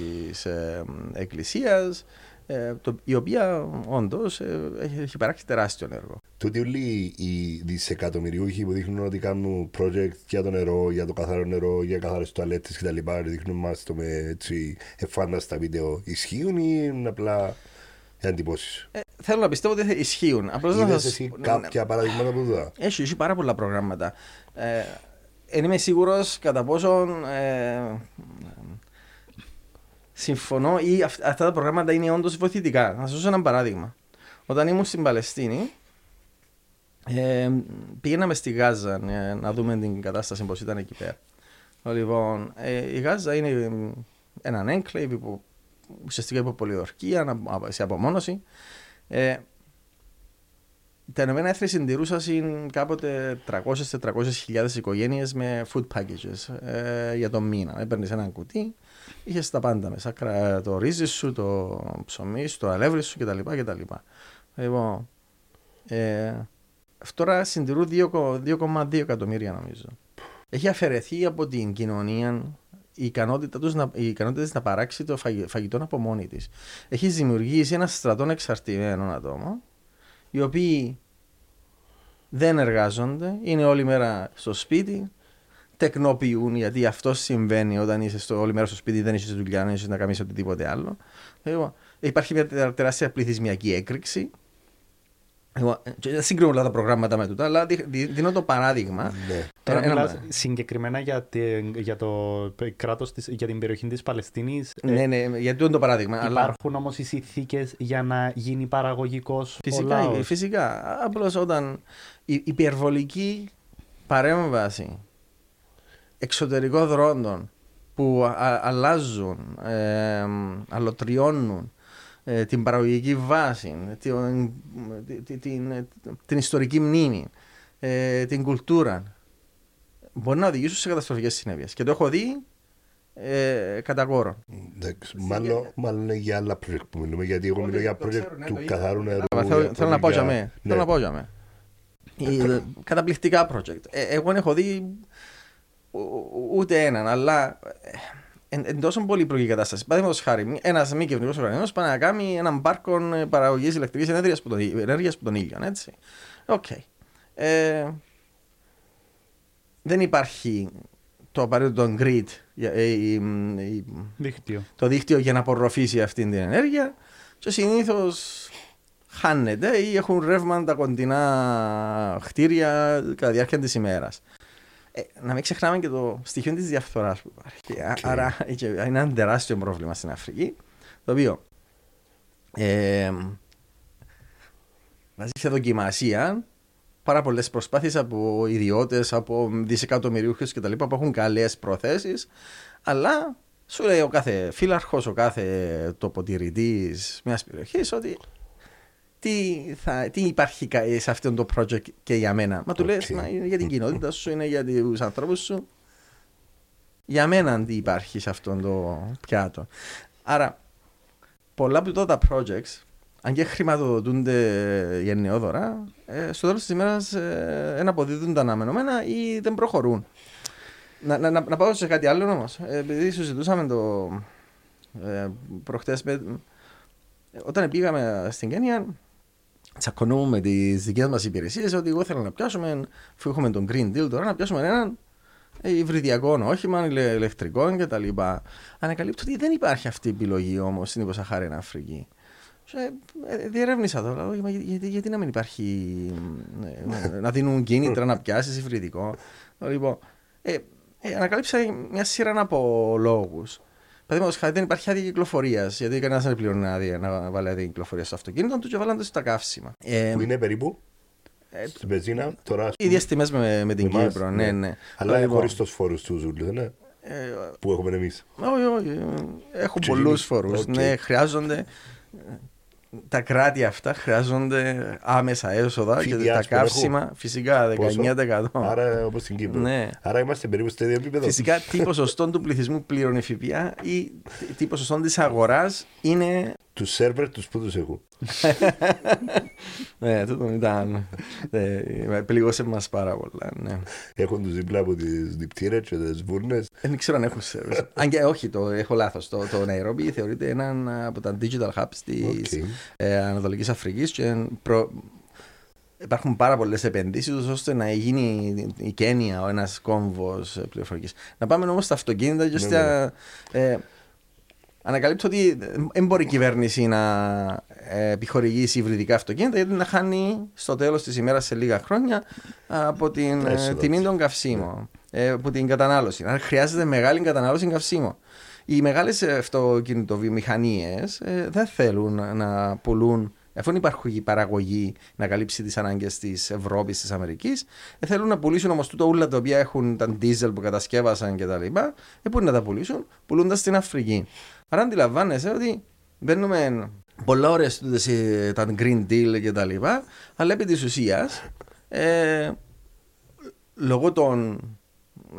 ε, Εκκλησίας ε, το, η οποία όντως ε, έχει, έχει παράξει τεράστιο έργο. Τούτοι όλοι οι δισεκατομμυριούχοι που δείχνουν ότι κάνουν project για το νερό, για το καθαρό νερό, για καθαρές τουαλέτες κτλ. Δείχνουν μας το με έτσι εφάνταστα βίντεο. Ισχύουν ή είναι απλά εντυπώσεις; Ε, θέλω να πιστεύω ότι ισχύουν. Απλώς να σας... εσύ κάποια παραδείγματα που δω; Έχει, έχει πάρα πολλά προγράμματα. Ε, δεν είμαι σίγουρος κατά πόσον ε, συμφωνώ ή αυτά τα προγράμματα είναι όντως βοηθητικά. Να σας δώσω ένα παράδειγμα. Όταν ήμουν στην Παλαιστίνη, ε, πήγαμε στη Γάζα ε, να δούμε την κατάσταση πώς ήταν εκεί πέρα. Λοιπόν, ε, η Γάζα είναι έναν έγκλειβ που ουσιαστικά υπό πολιορκία, σε απομόνωση. Ε, τα Ηνωμένα Έθνη συντηρούσαν κάποτε 300-400 χιλιάδες οικογένειες με food packages ε, για τον μήνα. Έπαιρνες ένα κουτί, είχες τα πάντα μέσα. κρα- Το ρύζι σου, το ψωμί σου, το αλεύρι σου κτλ. κτλ. Λοιπόν, ε, τώρα συντηρούν 2,2 εκατομμύρια νομίζω. Έχει αφαιρεθεί από την κοινωνία η ικανότητα, τους να, η ικανότητα της να παράξει το φαγη- φαγητό από μόνη της. Έχει δημιουργήσει ένα στρατόν εξαρτημένων ατόμων οι οποίοι δεν εργάζονται, είναι όλη μέρα στο σπίτι, τεκνοποιούν γιατί αυτό συμβαίνει όταν είσαι στο, όλη μέρα στο σπίτι, δεν είσαι δουλειά, δεν είσαι να κάνεις οτιδήποτε άλλο. Λοιπόν, υπάρχει μια τε- τεράστια πληθυσμιακή έκρηξη. Λοιπόν, και δεν συγκρίνω όλα τα προγράμματα με τούτα, αλλά δι- δι- δίνω το παράδειγμα. Ναι. Τώρα Ένα- μιλάς συγκεκριμένα για, τη- για το κράτος της, για την περιοχή της Παλαιστίνης. Ε, Ναι, ναι, γιατί είναι το παράδειγμα. Αλλά Υπάρχουν όμως οι συνθήκες για να γίνει παραγωγικός ο φυσικά, λαός. φυσικά. Απλώς όταν η υπερβολική παρέμβαση εξωτερικών δρόντων που α- α- αλλάζουν, ε, αλωτριώνουν ε, την παραγωγική βάση, την, την, την, την ιστορική μνήμη, ε, την κουλτούρα, μπορεί να οδηγήσουν σε καταστροφικές συνέπειες. Και το έχω δει ε, κατά κόρο. Εντάξει, Μάλλον, μάλλον είναι για άλλα project που μιλούμε, γιατί εγώ μιλώ για Το project ξέρω, ναι, του το είδα. καθαρού νερού. Αλλά για Θέλω, θέλω να πω για ποδήλια. μέ. Ναι. Θέλω να πω για μέ. Ε, Καταπληκτικά project. Ε, Εγώ δεν έχω δει ου- ου- ούτε έναν, αλλά εν, εν τόσο πολύπλοκη κατάσταση. Παραδείγματος χάρη, ένας μη κυβερνητικό οργανισμός πάει να κάνει έναν πάρκο παραγωγής ηλεκτρικής ενέργειας από τον, ενέργειας από τον ήλιο. Έτσι. Οκ. Ε, δεν υπάρχει το απαραίτητο grid, για- ε, η- η- Δίκτυο. το δίκτυο για να απορροφήσει αυτή την ενέργεια και συνήθως χάνεται ή έχουν ρεύμα τα κοντινά κτίρια κατά τη διάρκεια της ημέρας. Ε, να μην ξεχνάμε και το στοιχείο της διαφθοράς που υπάρχει. Α- Οκ. Άρα και είναι ένα τεράστιο πρόβλημα στην Αφρική, το οποίο ε, βάζει σε δοκιμασία πάρα πολλές προσπάθειες από ιδιώτες, από δισεκατομμυρίουχες κτλ. που έχουν καλές προθέσεις, αλλά σου λέει ο κάθε φύλαρχος, ο κάθε τοποτηρητή μιας περιοχής ότι τι, θα, τι υπάρχει κα- σε αυτό το project και για μένα; Μα του Οκ. λες, μα είναι για την κοινότητα σου, είναι για τους ανθρώπους σου. Για μένα τι υπάρχει σε αυτό το πιάτο. Άρα, πολλά από τότε τα projects, αν και χρηματοδοτούνται γενναιόδωρα, ε, στο τέλος της ημέρας ε, δεν αποδίδουν τα αναμενόμενα ή δεν προχωρούν. Να, να, να, να πάω σε κάτι άλλο όμως. επειδή συζητούσαμε το ε, προχτές. Όταν πήγαμε στην Κένια, τσακωνούμε με τις δικές μας υπηρεσίες ότι εγώ θέλω να πιάσουμε, αφού έχουμε τον Green Deal τώρα, να πιάσουμε έναν ε, υβριδιακό όχημα, ηλε- ηλεκτρικό κτλ. Ανακαλύπτω ότι δεν υπάρχει αυτή η επιλογή όμως στην υποσαχάρια Αφρική. Και, ε, διερεύνησα το. Λέω, «Μα γιατί, γιατί να μην υπάρχει. ε, ε, να δίνουν κίνητρα να πιάσεις υβριδικό. Λοιπόν, ε, ε, ανακάλυψα μια σειρά από λόγους. Παραδείγματος χάρη δεν υπάρχει άδεια κυκλοφορίας. Γιατί κανένας δεν πληρώνει άδεια να βάλει άδεια κυκλοφορίας στο αυτοκίνητο του και βάλαν το στα καύσιμα. Ε, Που είναι περίπου ε, στην πεζίνα τώρα. ας οι πούμε, ίδιε τιμές με, με την με εμάς, Κύπρο. Ναι, ναι. Αλλά Λοιπόν, χωρίς του φόρους τους Ζούλου, ναι, ε, που έχουμε εμείς. όχι, όχι. Έχουν Και πολλούς γίνει. φόρους. Οκ. Ναι, χρειάζονται. Τα κράτη αυτά χρειάζονται άμεσα έσοδα και τα Φοιτιάς που καύσιμα φυσικά Πόσο; 19%. Άρα όπως στην Κύπρο. Ναι. Άρα είμαστε περίπου στο ίδιο επίπεδο. Φυσικά, τι ποσοστό του πληθυσμού πλήρωνε ΦΠΑ ή τι- τι ποσοστό της αγοράς είναι. Του σερβερ τους που τους έχουν. Ναι, τούτο ήταν. ε, Πλήγωσε μας πάρα πολλά. Ναι. Έχουν τους δίπλα από τις νιπτήρες και τις βούρνες. Δεν ξέρω αν έχω servers. Αν και όχι, το έχω λάθος. Το, το Nairobi θεωρείται έναν από τα digital hubs της Οκ. ε, Ανατολικής Αφρικής και προ... υπάρχουν πάρα πολλές επενδύσεις ώστε να γίνει η Κένια ο ένας κόμβος πληροφορικής. Να πάμε όμως στα αυτοκίνητα και Ναι, στα. Ε, ανακαλύπτω ότι δεν μπορεί η κυβέρνηση να ε, επιχορηγήσει υβριδικά αυτοκίνητα γιατί να χάνει στο τέλος της ημέρας σε λίγα χρόνια από την Τα ε, έσοδα τιμή της. των καυσίμων, ε, από την κατανάλωση. Άρα χρειάζεται μεγάλη κατανάλωση καυσίμων. Οι μεγάλες αυτοκινητοβιομηχανίες ε, δεν θέλουν να πουλούν, αφού δεν υπάρχει παραγωγή να καλύψει τις ανάγκες της Ευρώπης, της Αμερικής, ε, θέλουν να πουλήσουν όμως τούτα όλα τα οποία έχουν τα diesel που κατασκεύασαν κτλ. Ε, πού να τα πουλήσουν, πουλούντας στην Αφρική. Άρα αντιλαμβάνεσαι ότι μπαίνουμε πολλά ωραία τούτες, ε, τα Green Deal και τα λοιπά, αλλά επί της ουσίας, ε, λόγω των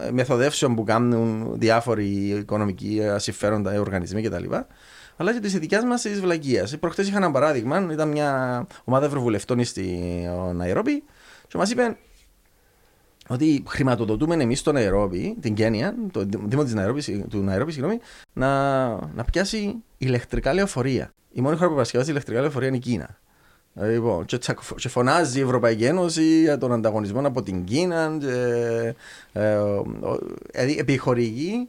ε, μεθοδεύσεων που κάνουν διάφοροι οικονομικοί ε, συμφέροντα, ε, οργανισμοί κτλ. Αλλά και τη δικιά μας της βλακείας. Προχτές είχα ένα παράδειγμα. Ήταν μια ομάδα ευρωβουλευτών στη Ναϊρόπη και μας είπε ότι χρηματοδοτούμε εμείς στο Ναϊρόπι, την Κένια, το Δήμο της Ναϊρόπη, του Ναϊρόπι, συγγνώμη, να, να πιάσει ηλεκτρικά λεωφορεία. Η μόνη χώρα που παρασκευάζει ηλεκτρικά λεωφορεία είναι η Κίνα. Λοιπόν, και, και φωνάζει η Ευρωπαϊκή Ένωση για τον ανταγωνισμό από την Κίνα. Και, ε, δηλαδή, επιχορηγεί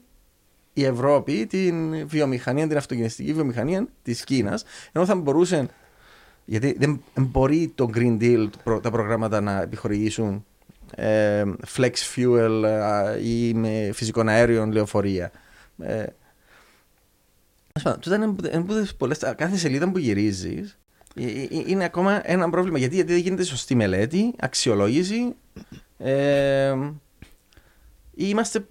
η Ευρώπη την βιομηχανία, την αυτοκινηστική βιομηχανία της Κίνας, ενώ θα μπορούσε. Γιατί δεν μπορεί το Green Deal, τα προγράμματα να επιχορηγήσουν ε, flex fuel ε, ή με φυσικών αέριων λεωφορεία. Ε, κάθε σελίδα που γυρίζεις ε, ε, είναι ακόμα ένα πρόβλημα. Γιατί, γιατί δεν γίνεται σωστή μελέτη, αξιολόγηση. Ε, είμαστε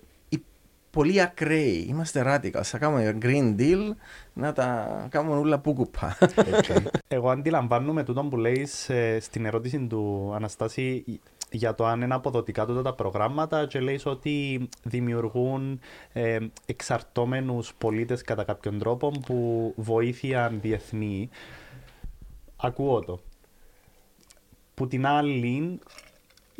πολύ ακραίοι, είμαστε radical. Θα κάνουμε green deal, να τα κάνουμε όλα πούκουπα. Εγώ αντιλαμβάνομαι τούτο που λέει στην ερώτηση του Αναστάση για το αν είναι αποδοτικά τότε τα προγράμματα και λέει ότι δημιουργούν ε, εξαρτώμενους πολίτες κατά κάποιον τρόπο που βοήθειαν διεθνή. Ακούω το. Που την άλλη,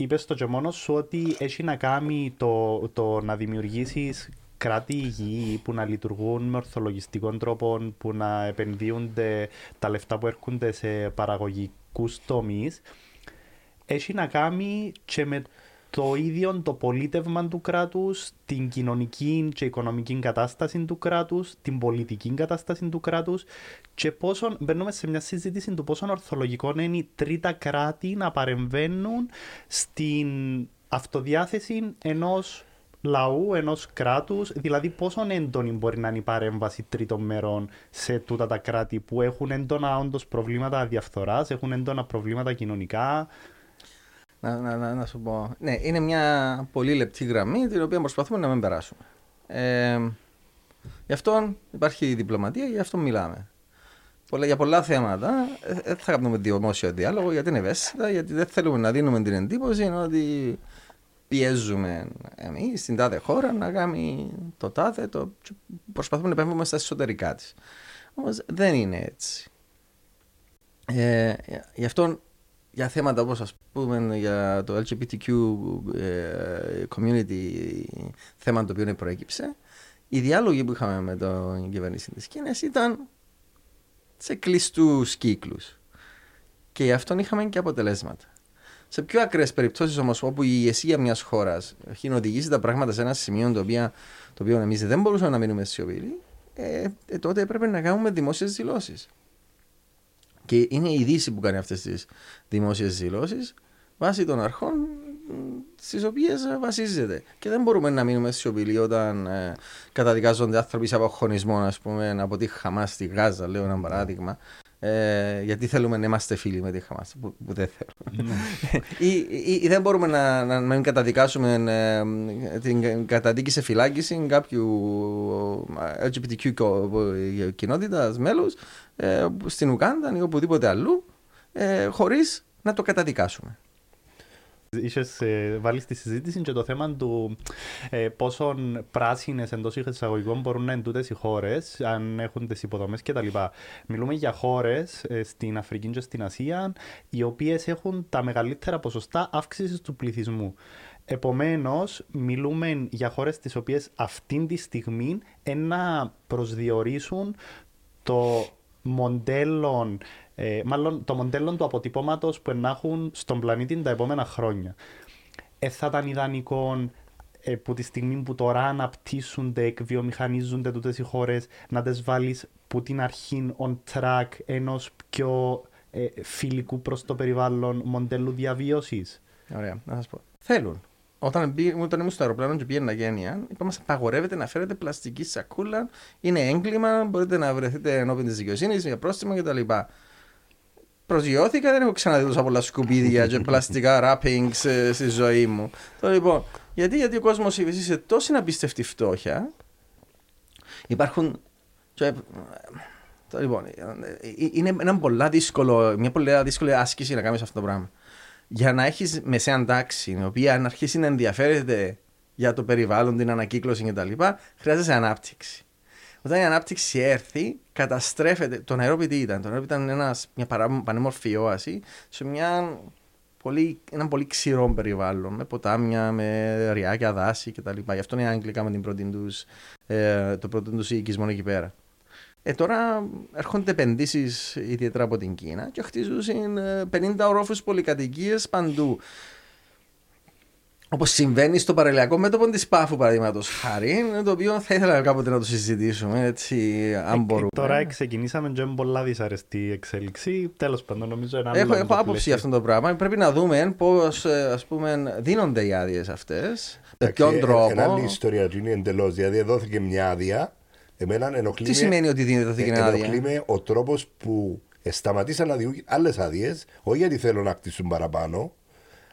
είπες το και μόνο σου ότι έχει να κάνει το, το να δημιουργήσεις κράτη υγιή που να λειτουργούν με ορθολογιστικών τρόπο, που να επενδύονται τα λεφτά που έρχονται σε παραγωγικούς τομείς, έχει να κάνει και με το ίδιο το πολίτευμα του κράτους, την κοινωνική και οικονομική κατάσταση του κράτους, την πολιτική κατάσταση του κράτους και πόσο μπαίνουμε σε μια συζήτηση του πόσο ορθολογικό είναι οι τρίτα κράτη να παρεμβαίνουν στην αυτοδιάθεση ενός λαού, ενός κράτους, δηλαδή πόσο έντονη μπορεί να είναι η παρέμβαση τρίτων μερών σε τούτα τα κράτη που έχουν έντονα όντως προβλήματα διαφθορά, έχουν έντονα προβλήματα κοινωνικά, να, να, να, να, σου πω. Ναι, είναι μια πολύ λεπτή γραμμή την οποία προσπαθούμε να μην περάσουμε. Ε, γι' αυτό υπάρχει διπλωματία, γι' αυτό μιλάμε. Πολλά, για πολλά θέματα ε, δεν θα κάνουμε δημόσιο διάλογο γιατί είναι ευαίσθητα, γιατί δεν θέλουμε να δίνουμε την εντύπωση ότι πιέζουμε εμείς στην τάδε χώρα να κάνει το τάδε, το, προσπαθούμε να επέμβουμε στα εσωτερικά της. Όμως δεν είναι έτσι. Ε, γι' αυτό για θέματα όπως ας πούμε για το LGBTQ ε, community θέμα το οποίο προέκυψε οι διάλογοι που είχαμε με τον κυβέρνηση της Κίνας ήταν σε κλειστούς κύκλους και γι' αυτό είχαμε και αποτελέσματα. Σε πιο ακραίες περιπτώσεις όμως, όπου η ηγεσία μιας χώρας έχει οδηγήσει τα πράγματα σε ένα σημείο το οποίο, το οποίο εμείς δεν μπορούσαμε να μείνουμε σιωπηροί, ε, ε, τότε έπρεπε να κάνουμε δημόσιες δηλώσεις. Και είναι η Δύση που κάνει αυτές τις δημόσιες δηλώσεις βάσει των αρχών στις οποίες βασίζεται. Και δεν μπορούμε να μείνουμε σιωπηλοί όταν ε, καταδικάζονται άνθρωποι σε αποχωνισμό, ας πούμε, από τη Χαμάς στη Γάζα, λέω ένα παράδειγμα. Ε, γιατί θέλουμε να είμαστε φίλοι με τη Χαμάς, που, που, δεν θέλουμε. Ναι. ή, ή, ή, δεν μπορούμε να, να, να μην καταδικάσουμε ε, την καταδίκη σε φυλάκιση κάποιου ε, LGBTQ κοινότητας μέλους ε, στην Ουκάντα ή οπουδήποτε αλλού, ε, χωρίς να το καταδικάσουμε. Είχες ε, βάλεις στη συζήτηση και το θέμα του ε, πόσο πράσινες εντός εισαγωγικών μπορούν να είναι τούτε οι χώρες, αν έχουν τις υποδομές κτλ. Μιλούμε για χώρες ε, στην Αφρική και στην Ασία, οι οποίες έχουν τα μεγαλύτερα ποσοστά αύξησης του πληθυσμού. Επομένως, μιλούμε για χώρες τις οποίες αυτή τη στιγμή να προσδιορίσουν το μοντέλο, ε, μάλλον το μοντέλο του αποτυπώματος που έχουν στον πλανήτη τα επόμενα χρόνια. Ε, θα ήταν ιδανικό ε, που τη στιγμή που τώρα αναπτύσσονται, εκβιομηχανίζονται τούτες οι χώρες, να τι βάλεις που την αρχή on track ενός πιο ε, φιλικού προς το περιβάλλον μοντέλου διαβίωσης. Ωραία, να σας πω. Θέλουν. Όταν, όταν ήμουν στο αεροπλάνο και πήγαινα γένεια, είπαμε απαγορεύεται να φέρετε πλαστική σακούλα, είναι έγκλημα, μπορείτε να βρεθείτε ενώπιν τη δικαιοσύνη για πρόστιμο κτλ. Προσγειώθηκα, δεν έχω ξαναδεί τόσα πολλά σκουπίδια και πλαστικά wrappings στη ζωή μου. Το λοιπόν, γιατί, γιατί ο κόσμο ζει σε τόση απίστευτη φτώχεια, υπάρχουν. Και, Το, Λοιπόν, ε, ε, είναι ένα πολλά δύσκολο, μια πολύ δύσκολη άσκηση να κάνεις αυτό το πράγμα. Για να έχεις μεσαία τάξη, η οποία να αρχίσει να ενδιαφέρεται για το περιβάλλον, την ανακύκλωση κτλ., χρειάζεται ανάπτυξη. Όταν η ανάπτυξη έρθει, καταστρέφεται. Το νερό τι ήταν; Το νερό ήταν ένας, μια παρά- πανέμορφη όαση σε μια πολύ, ένα πολύ ξηρό περιβάλλον. Με ποτάμια, με ριάκια, δάση κτλ. Γι' αυτό είναι οι Άγγλοι κάνουν την πρώτη τους, ε, το πρώτο τους οικισμό εκεί πέρα. Ε, τώρα έρχονται επενδύσει ιδιαίτερα από την Κίνα και χτίζουν ε, 50 ορόφου πολυκατοικίε παντού. Όπω συμβαίνει στο παραλιακό μέτωπο τη Πάφου, παραδείγματο χάρη, το οποίο θα ήθελα κάποτε να το συζητήσουμε, έτσι, αν Ε, μπορούμε. Τώρα ξεκινήσαμε και είναι πολλά δυσαρεστή η εξέλιξη. Τέλος πάντων, νομίζω ένα Έχω, άλλο έχω το άποψη πλαίσιο. για αυτό το πράγμα. Πρέπει να δούμε πώ ας πούμε, δίνονται οι άδειε αυτέ, με ποιον Εντάξει, τρόπο. Ένα άλλη ιστορία του είναι εντελώ. Δηλαδή, δόθηκε μια άδεια. Εμένα ενοχλεί Τι με- σημαίνει ότι δίνεται αυτή ε, την ενοχλεί άδεια; με ο τρόπος που σταματήσαν να διούν άλλες άδειες, όχι γιατί θέλουν να κτίσουν παραπάνω,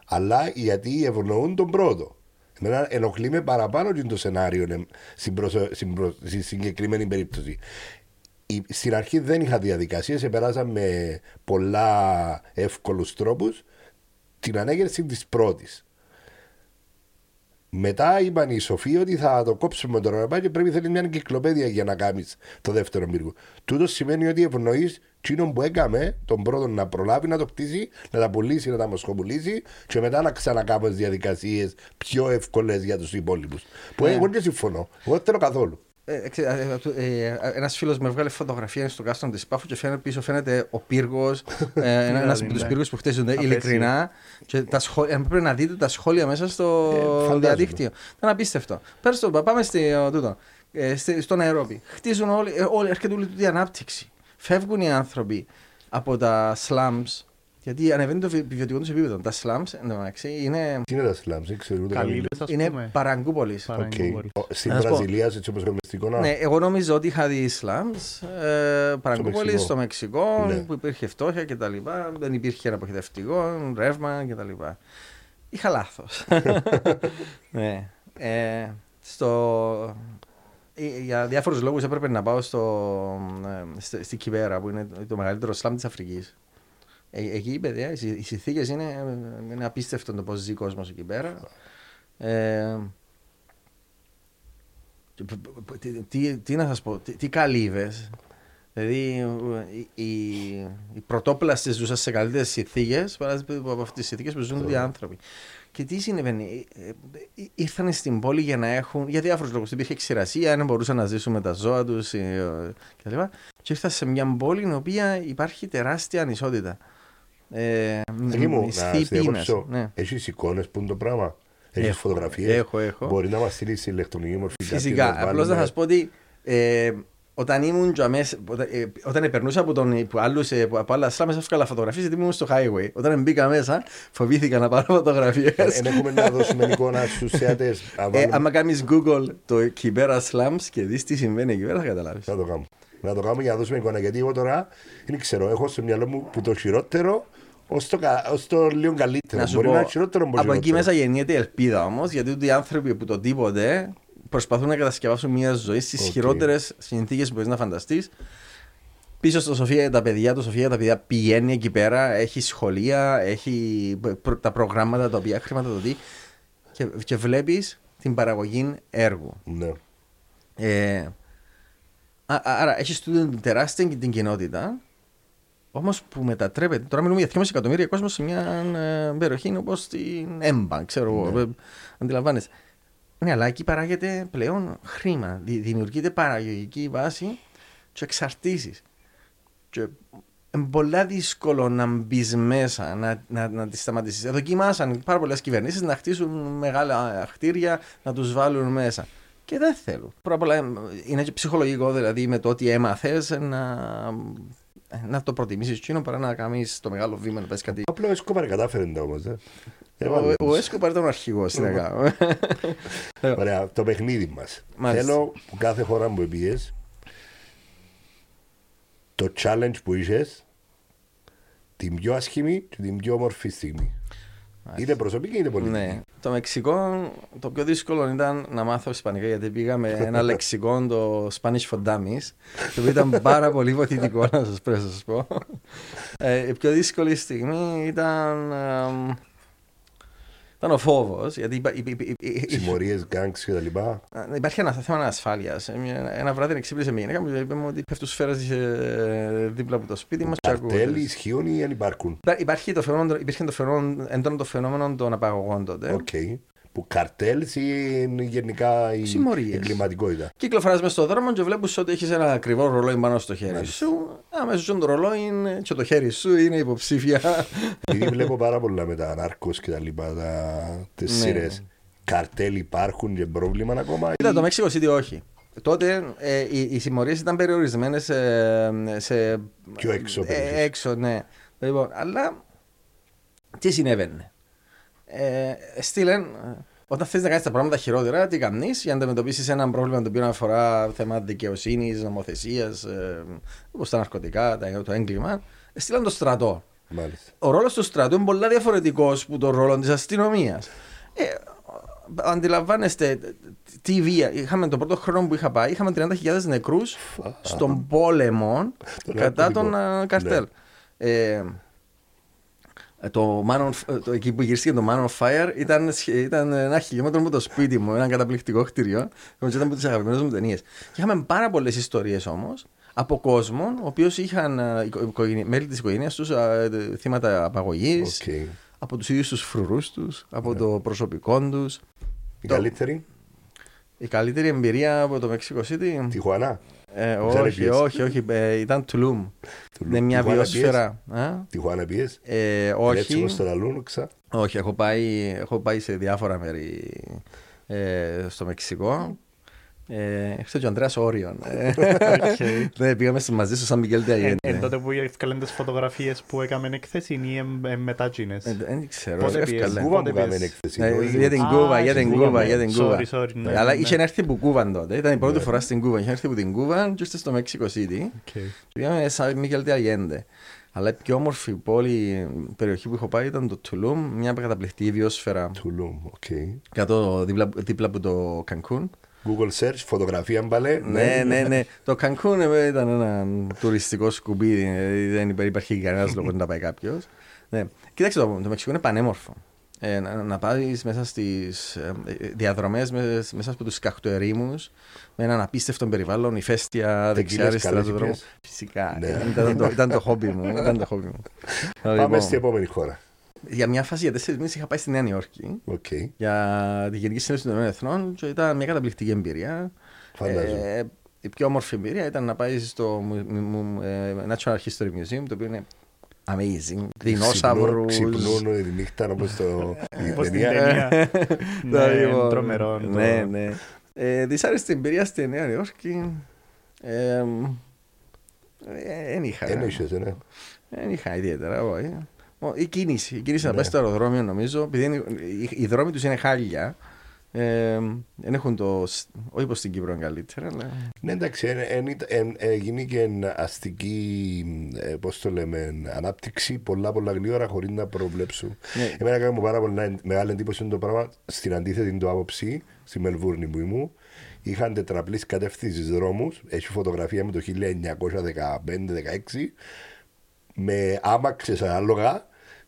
αλλά γιατί ευνοούν τον πρώτο. Εμένα ενοχλεί με παραπάνω και το σενάριο ε, στην, προσω- στην προ- στη συγκεκριμένη περίπτωση. Η- Στην αρχή δεν είχα διαδικασίες, επεράσαν με πολλά εύκολους τρόπους την ανέγερση της πρώτης. Μετά είπαν οι σοφοί ότι θα το κόψουμε τώρα να πάει και πρέπει θέλει μια εγκυκλοπαίδεια για να κάνεις το δεύτερο πύργο. Τούτο σημαίνει ότι ευνοείς τσίνον που έκαμε τον πρώτον να προλάβει να το κτίσει, να τα πουλήσει, να τα μοσχοπουλήσει και μετά να ξανακάμουν διαδικασίες πιο εύκολες για τους υπόλοιπους. Που Ναι. εγώ δεν συμφωνώ. Εγώ δεν θέλω καθόλου. Ένας φίλος με βγάλε φωτογραφία στο κάστρο της Πάφου και φαίνεται πίσω φαίνεται ο πύργος. ένα Δηλαδή, από τους ναι. πύργους που χτίζονται Απαίσιο. ειλικρινά. Και τα σχόλια, πρέπει να δείτε τα σχόλια μέσα στο Ε, φαντάζομαι. διαδίκτυο. Ήταν απίστευτο. Πέρασε το, πάμε στη, ο, τούτο, ε, στη, στο Ναϊρόμπι. Χτίζουν όλοι, ε, όλοι έρχεται όλη τούτη η ανάπτυξη. Φεύγουν οι άνθρωποι από τα slums. Γιατί ανεβαίνει το βι- βιωτικό του επίπεδο. Τα slums, εν τω μεταξύ, είναι, Τι είναι τα slums, δεν ξέρω ούτε καν. Καλύβες, ας είναι πούμε. παραγκουπόλεις. Οκ. Παραγκουπόλεις. Ο- Στην Να σας πω. Βραζιλία, έτσι όπως έχουμε στην εικόνα. Ναι, εγώ νομίζω ότι είχα δει slums, ε, Παραγκούπολης, Μεξικό. στο Μεξικό, Ναι. που υπήρχε φτώχεια κτλ. Δεν υπήρχε ένα αποχαιρετευτικό, ρεύμα κτλ. Είχα λάθος. ναι. Ε, στο... ε, Για διάφορους λόγους έπρεπε να πάω στο, ε, στη, στη Κιβέρα, που είναι το μεγαλύτερο σλάμ της Αφρικής. Ε, εκεί, παιδιά, οι, συ- οι συνθήκες είναι, είναι απίστευτο το πώς ζει ο κόσμος εκεί πέρα. Ε, και π- π- π- τι, τι, τι να σας πω, τι, τι καλύβες. Δηλαδή, οι, οι, οι πρωτόπλαστες ζούσαν σε καλύτερες συνθήκες παρά από αυτές τις συνθήκες που ζουν οι άνθρωποι. Και τι συνέβαινε, ε, ε, ήρθαν στην πόλη για να έχουν, για διάφορους λόγους, υπήρχε ξηρασία, δεν μπορούσαν να ζήσουν με τα ζώα τους ε, κτλ. Και ήρθαν σε μια πόλη στην οποία υπάρχει τεράστια ανισότητα. Ε, Εκεί μου, μισθή να πείνας, σε διακόψω. ναι. Έχεις εικόνες που είναι το πράγμα; Έχεις Έχω, φωτογραφίες; έχω, έχω. Μπορεί να μας στείλεις σε ηλεκτρονική μορφή. κάτι να Φυσικά. μας Απλώς να βάλουμε. σας πω ότι ε, όταν ήμουν για μέσα, όταν, ε, όταν περνούσα από, τον, που άλλους, ε, που- από άλλα σλάμες έφυγα φωτογραφίες γιατί ήμουν στο highway. Όταν μπήκα μέσα φοβήθηκα να πάρω φωτογραφίες. Δεν έχουμε να δώσουμε εικόνα στους θεατές. Να Ε, βάλουμε- άμα κάνεις Google το Kibera Slums και δεις τι συμβαίνει εκεί πέρα θα καταλάβεις. Να το κάνουμε. Να το κάνουμε για να δώσουμε εικόνα. Γιατί εγώ τώρα δεν ξέρω, έχω στο μυαλό μου που το χειρότερο ως το, κα- ως το λίγο καλύτερο. Να σου Μπορεί πω, να είναι χειρότερο από από εκεί χειρότερο. μέσα γεννιέται η ελπίδα όμως, γιατί ότι οι άνθρωποι που το τίποτε προσπαθούν να κατασκευάσουν μια ζωή στις Οκ. χειρότερες συνθήκες που μπορείς να φανταστείς. Πίσω στο Σοφία τα παιδιά, το Σοφία τα παιδιά πηγαίνει εκεί πέρα, έχει σχολεία, έχει προ- τα προγράμματα τα οποία χρηματοδοτεί και, και βλέπεις την παραγωγή έργου. Ναι. Ε, α- άρα έχεις την τεράστια την κοινότητα, όμως που μετατρέπεται. Τώρα μιλούμε για 2,5 εκατομμύρια κόσμο σε μια ε, περιοχή όπως την Έμπα, ξέρω εγώ. Ναι. ε, Αντιλαμβάνεσαι. Ναι, αλλά εκεί παράγεται πλέον χρήμα. Δη- Δημιουργείται παραγωγική βάση και εξαρτήσεις. Και είναι πολύ δύσκολο να μπεις μέσα, να, να, να τη σταματήσεις. Δοκιμάσαν πάρα πολλές κυβερνήσεις να χτίσουν μεγάλα χτίρια, να τους βάλουν μέσα. Και δεν θέλουν. Πρώτα απ' όλα ε, είναι και ψυχολογικό, δηλαδή με το ότι έμαθες να, να το προτιμήσεις εκείνο παρά να κάνεις το μεγάλο βήμα να πας κάτι. Απλό Εσκόπαρ κατάφερε τα όμως. ε. Ε, Ο, βάλε ο τους. Έσκοπαρ ήταν ο αρχηγός στην ΕΚΑ. Ωραία, το παιχνίδι μας. Μάλιστα. Θέλω που κάθε χώρα που πήγες το challenge που είχες την πιο άσχημη και την πιο όμορφη στιγμή. Είτε προσωπική είτε πολιτική. Ναι. Το Μεξικό το πιο δύσκολο ήταν να μάθω Ισπανικά γιατί πήγαμε ένα λεξικό το Spanish for Dummies το οποίο ήταν πάρα πολύ βοηθητικό να σας πρέπει να σας πω. Ε, η πιο δύσκολη στιγμή ήταν, ε, ήταν ο φόβος γιατί υπά- υπ- υπ- υπ- υπ- Συμμορίες, γκάγκς και τα λοιπά. ε, Υπάρχει ένα θέμα ασφάλειας. Ένα βράδυ ξύπνησε μια γυναίκα μου και είπε μου ότι πέφτουν σφαίρες ε, δίπλα από το σπίτι μας. Καρτέλ ισχύουν ή αν υπάρχουν; Υπάρχει το φαινόμενο, υπήρχε το φαινόμενο, έντονο το φαινόμενο των απαγωγών τότε. Οκ. Που καρτέλ ή είναι γενικά η Συμμορίες. εγκληματικότητα. Κυκλοφοράς μες στον δρόμο και βλέπεις ότι έχεις ένα ακριβό ρολόι πάνω στο χέρι Μάλιστα. σου. Αμέσως το ρολόι είναι, και το χέρι σου είναι υποψήφια. Επειδή βλέπω πάρα πολλά με τα Narcos και τα λοιπά, τα, τις Ναι. σειρές. Καρτέλ υπάρχουν και πρόβλημα ακόμα. Κοίτα, ή- το Mexico City όχι. Τότε ε, οι, οι συμμορίες ήταν περιορισμένες σε, σε Πιο έξω ε, περιοχές. έξω, ναι. Λοιπόν, αλλά τι συνέβαινε; Ε, στείλεν, όταν θες να κάνεις τα πράγματα χειρότερα, τι κάνεις για να αντιμετωπίσεις ένα πρόβλημα το οποίο αφορά θέμα δικαιοσύνης, νομοθεσίας, ε, όπως τα ναρκωτικά, τα- το έγκλημα, στείλαν το στρατό. Μάλιστα. Ο ρόλος του στρατού είναι πολύ διαφορετικός από τον ρόλο της αστυνομίας. Ε, αντιλαμβάνεστε τι βία. Είχαμε τον πρώτο χρόνο που είχα πάει, είχαμε 30.000 νεκρούς στον πόλεμο Τον κατά ναρκωτικό. τον α, καρτέλ. Ε, το, Man on, το, εκεί που γυρίστηκε το Man on Fire ήταν, σχε- ήταν ένα χιλιόμετρο από το σπίτι μου, ένα καταπληκτικό κτίριο. Και ήταν από τις αγαπημένες μου ταινίες. Και είχαμε πάρα πολλές ιστορίες όμως από κόσμο, ο οποίος είχαν α, οικο- οικογένεια- μέλη της οικογένειας τους θύματα απαγωγής, Οκ. από τους ίδιους τους φρουρούς τους, από το προσωπικό τους. Η Το- καλύτερη, Η καλύτερη εμπειρία από το Mexico City. Τιχουανά. Ε, Ξέρει όχι, ποιες. όχι, όχι. ε, ήταν Τουλούμ. Είναι μια Τιχουάνα βιόσφαιρα. Α, Τιχουάνα πιες. Ε, Έτσι όχι. όπως το λαλούν, ξα. Όχι, έχω πάει, έχω πάει σε διάφορα μέρη ε, στο Μεξικό. Ε, Ξέρετε και ο Ανδρέας Όριον. Ε, ναι, πήγαμε στο- μαζί στο Σαν Μιγγέλ Εν, εν Διαγέντε. τότε που έφκαλαν τις φωτογραφίες που έκαμε εκθέση ή εμ- εμ μετά τζίνες. Δεν ξέρω, Πότε εύκολα. πιέζε. Κούβα πότε που κάνουμε πιες. έκθεση. Ε, όχι- Για την Α, Κούβα, για στην την Κούβα, Κούβα, ναι. για την Κούβα. Sorry, sorry, ναι, Αλλά ναι. είχε έρθει που Κούβαν τότε. Ήταν η πρώτη Ναι. φορά στην Κούβα. Είχε έρθει από την Κούβα και ήρθε στο Mexico City. Οκ. Πήγαμε Σαν Μιγκέλ ντε Αγιέντε. Αλλά η πιο όμορφη πόλη, περιοχή που έχω πάει ήταν το Τουλούμ, μια καταπληκτική βιόσφαιρα Τουλούμ, οκ. κάτω δίπλα, δίπλα από το Κανκούν. Google search, φωτογραφία βάλε. Ναι, ναι, ναι. Το Κανκούν ε, ήταν ένα τουριστικό σκουπίδι. ε, Δεν υπά- υπάρχει κανένας λόγος να πάει κάποιος. Ναι. Κοίταξε το, το Μεξικό είναι πανέμορφο. Ε, να, να πάει μέσα στις διαδρομές, μέσα από τους κακτοερήμους, με έναν απίστευτο περιβάλλον, ηφαίστεια δεξιά-αριστερά καλές του δρόμου. υπιές. Φυσικά. Ναι. ε, Ήταν, το, ήταν το χόμπι μου. Ήταν το χόμπι μου. Πάμε Λοιπόν, στην επόμενη χώρα. Για μια φάση για τέσσερις μήνες είχα πάει στη Νέα Υόρκη Οκ. για τη Γενική Συνέλευση των Ηνωμένων Εθνών και ήταν μια καταπληκτική εμπειρία. Φαντάζομαι. Ε, η πιο όμορφη εμπειρία ήταν να πάει στο μου- μου- μου- ε, Natural History Museum, το οποίο είναι amazing. Δεινόσαυρους. Ξυπνούν τη νύχτα όπως το η Όπως την ταινία. ταινία. Τα Ναι, λοιπόν, τρομερό. το- Ναι, ναι. Ε, δυσάρεστη εμπειρία στη Νέα Υόρκη. Ε, Δεν είχα. Ένα είχες, ναι. Δεν είχα ιδιαίτερα, όχι. Ω, Η κίνηση, η κίνηση να Ναι. πάει στο αεροδρόμιο νομίζω, επειδή είναι, οι, οι δρόμοι τους είναι χάλια. Ε, δεν έχουν το. σ- Όχι όπω στην Κύπρο είναι καλύτερα, αλλά. Ναι, εντάξει, εν- εν ήταν- εν- έγινε και αστική, ε, πώς το λέμε, ανάπτυξη πολλά πολλά γλύωρα χωρίς να προβλέψουν. Ναι. Εμένα έκανε μου πάρα πολύ μεγάλη εντύπωση το πράγμα στην αντίθετη του άποψη, στη Μελβούρνη που ήμουν. Είχαν τετραπλής κατεύθυνση δρόμους, έχει φωτογραφία με το 1915-16, με άμαξες ανάλογα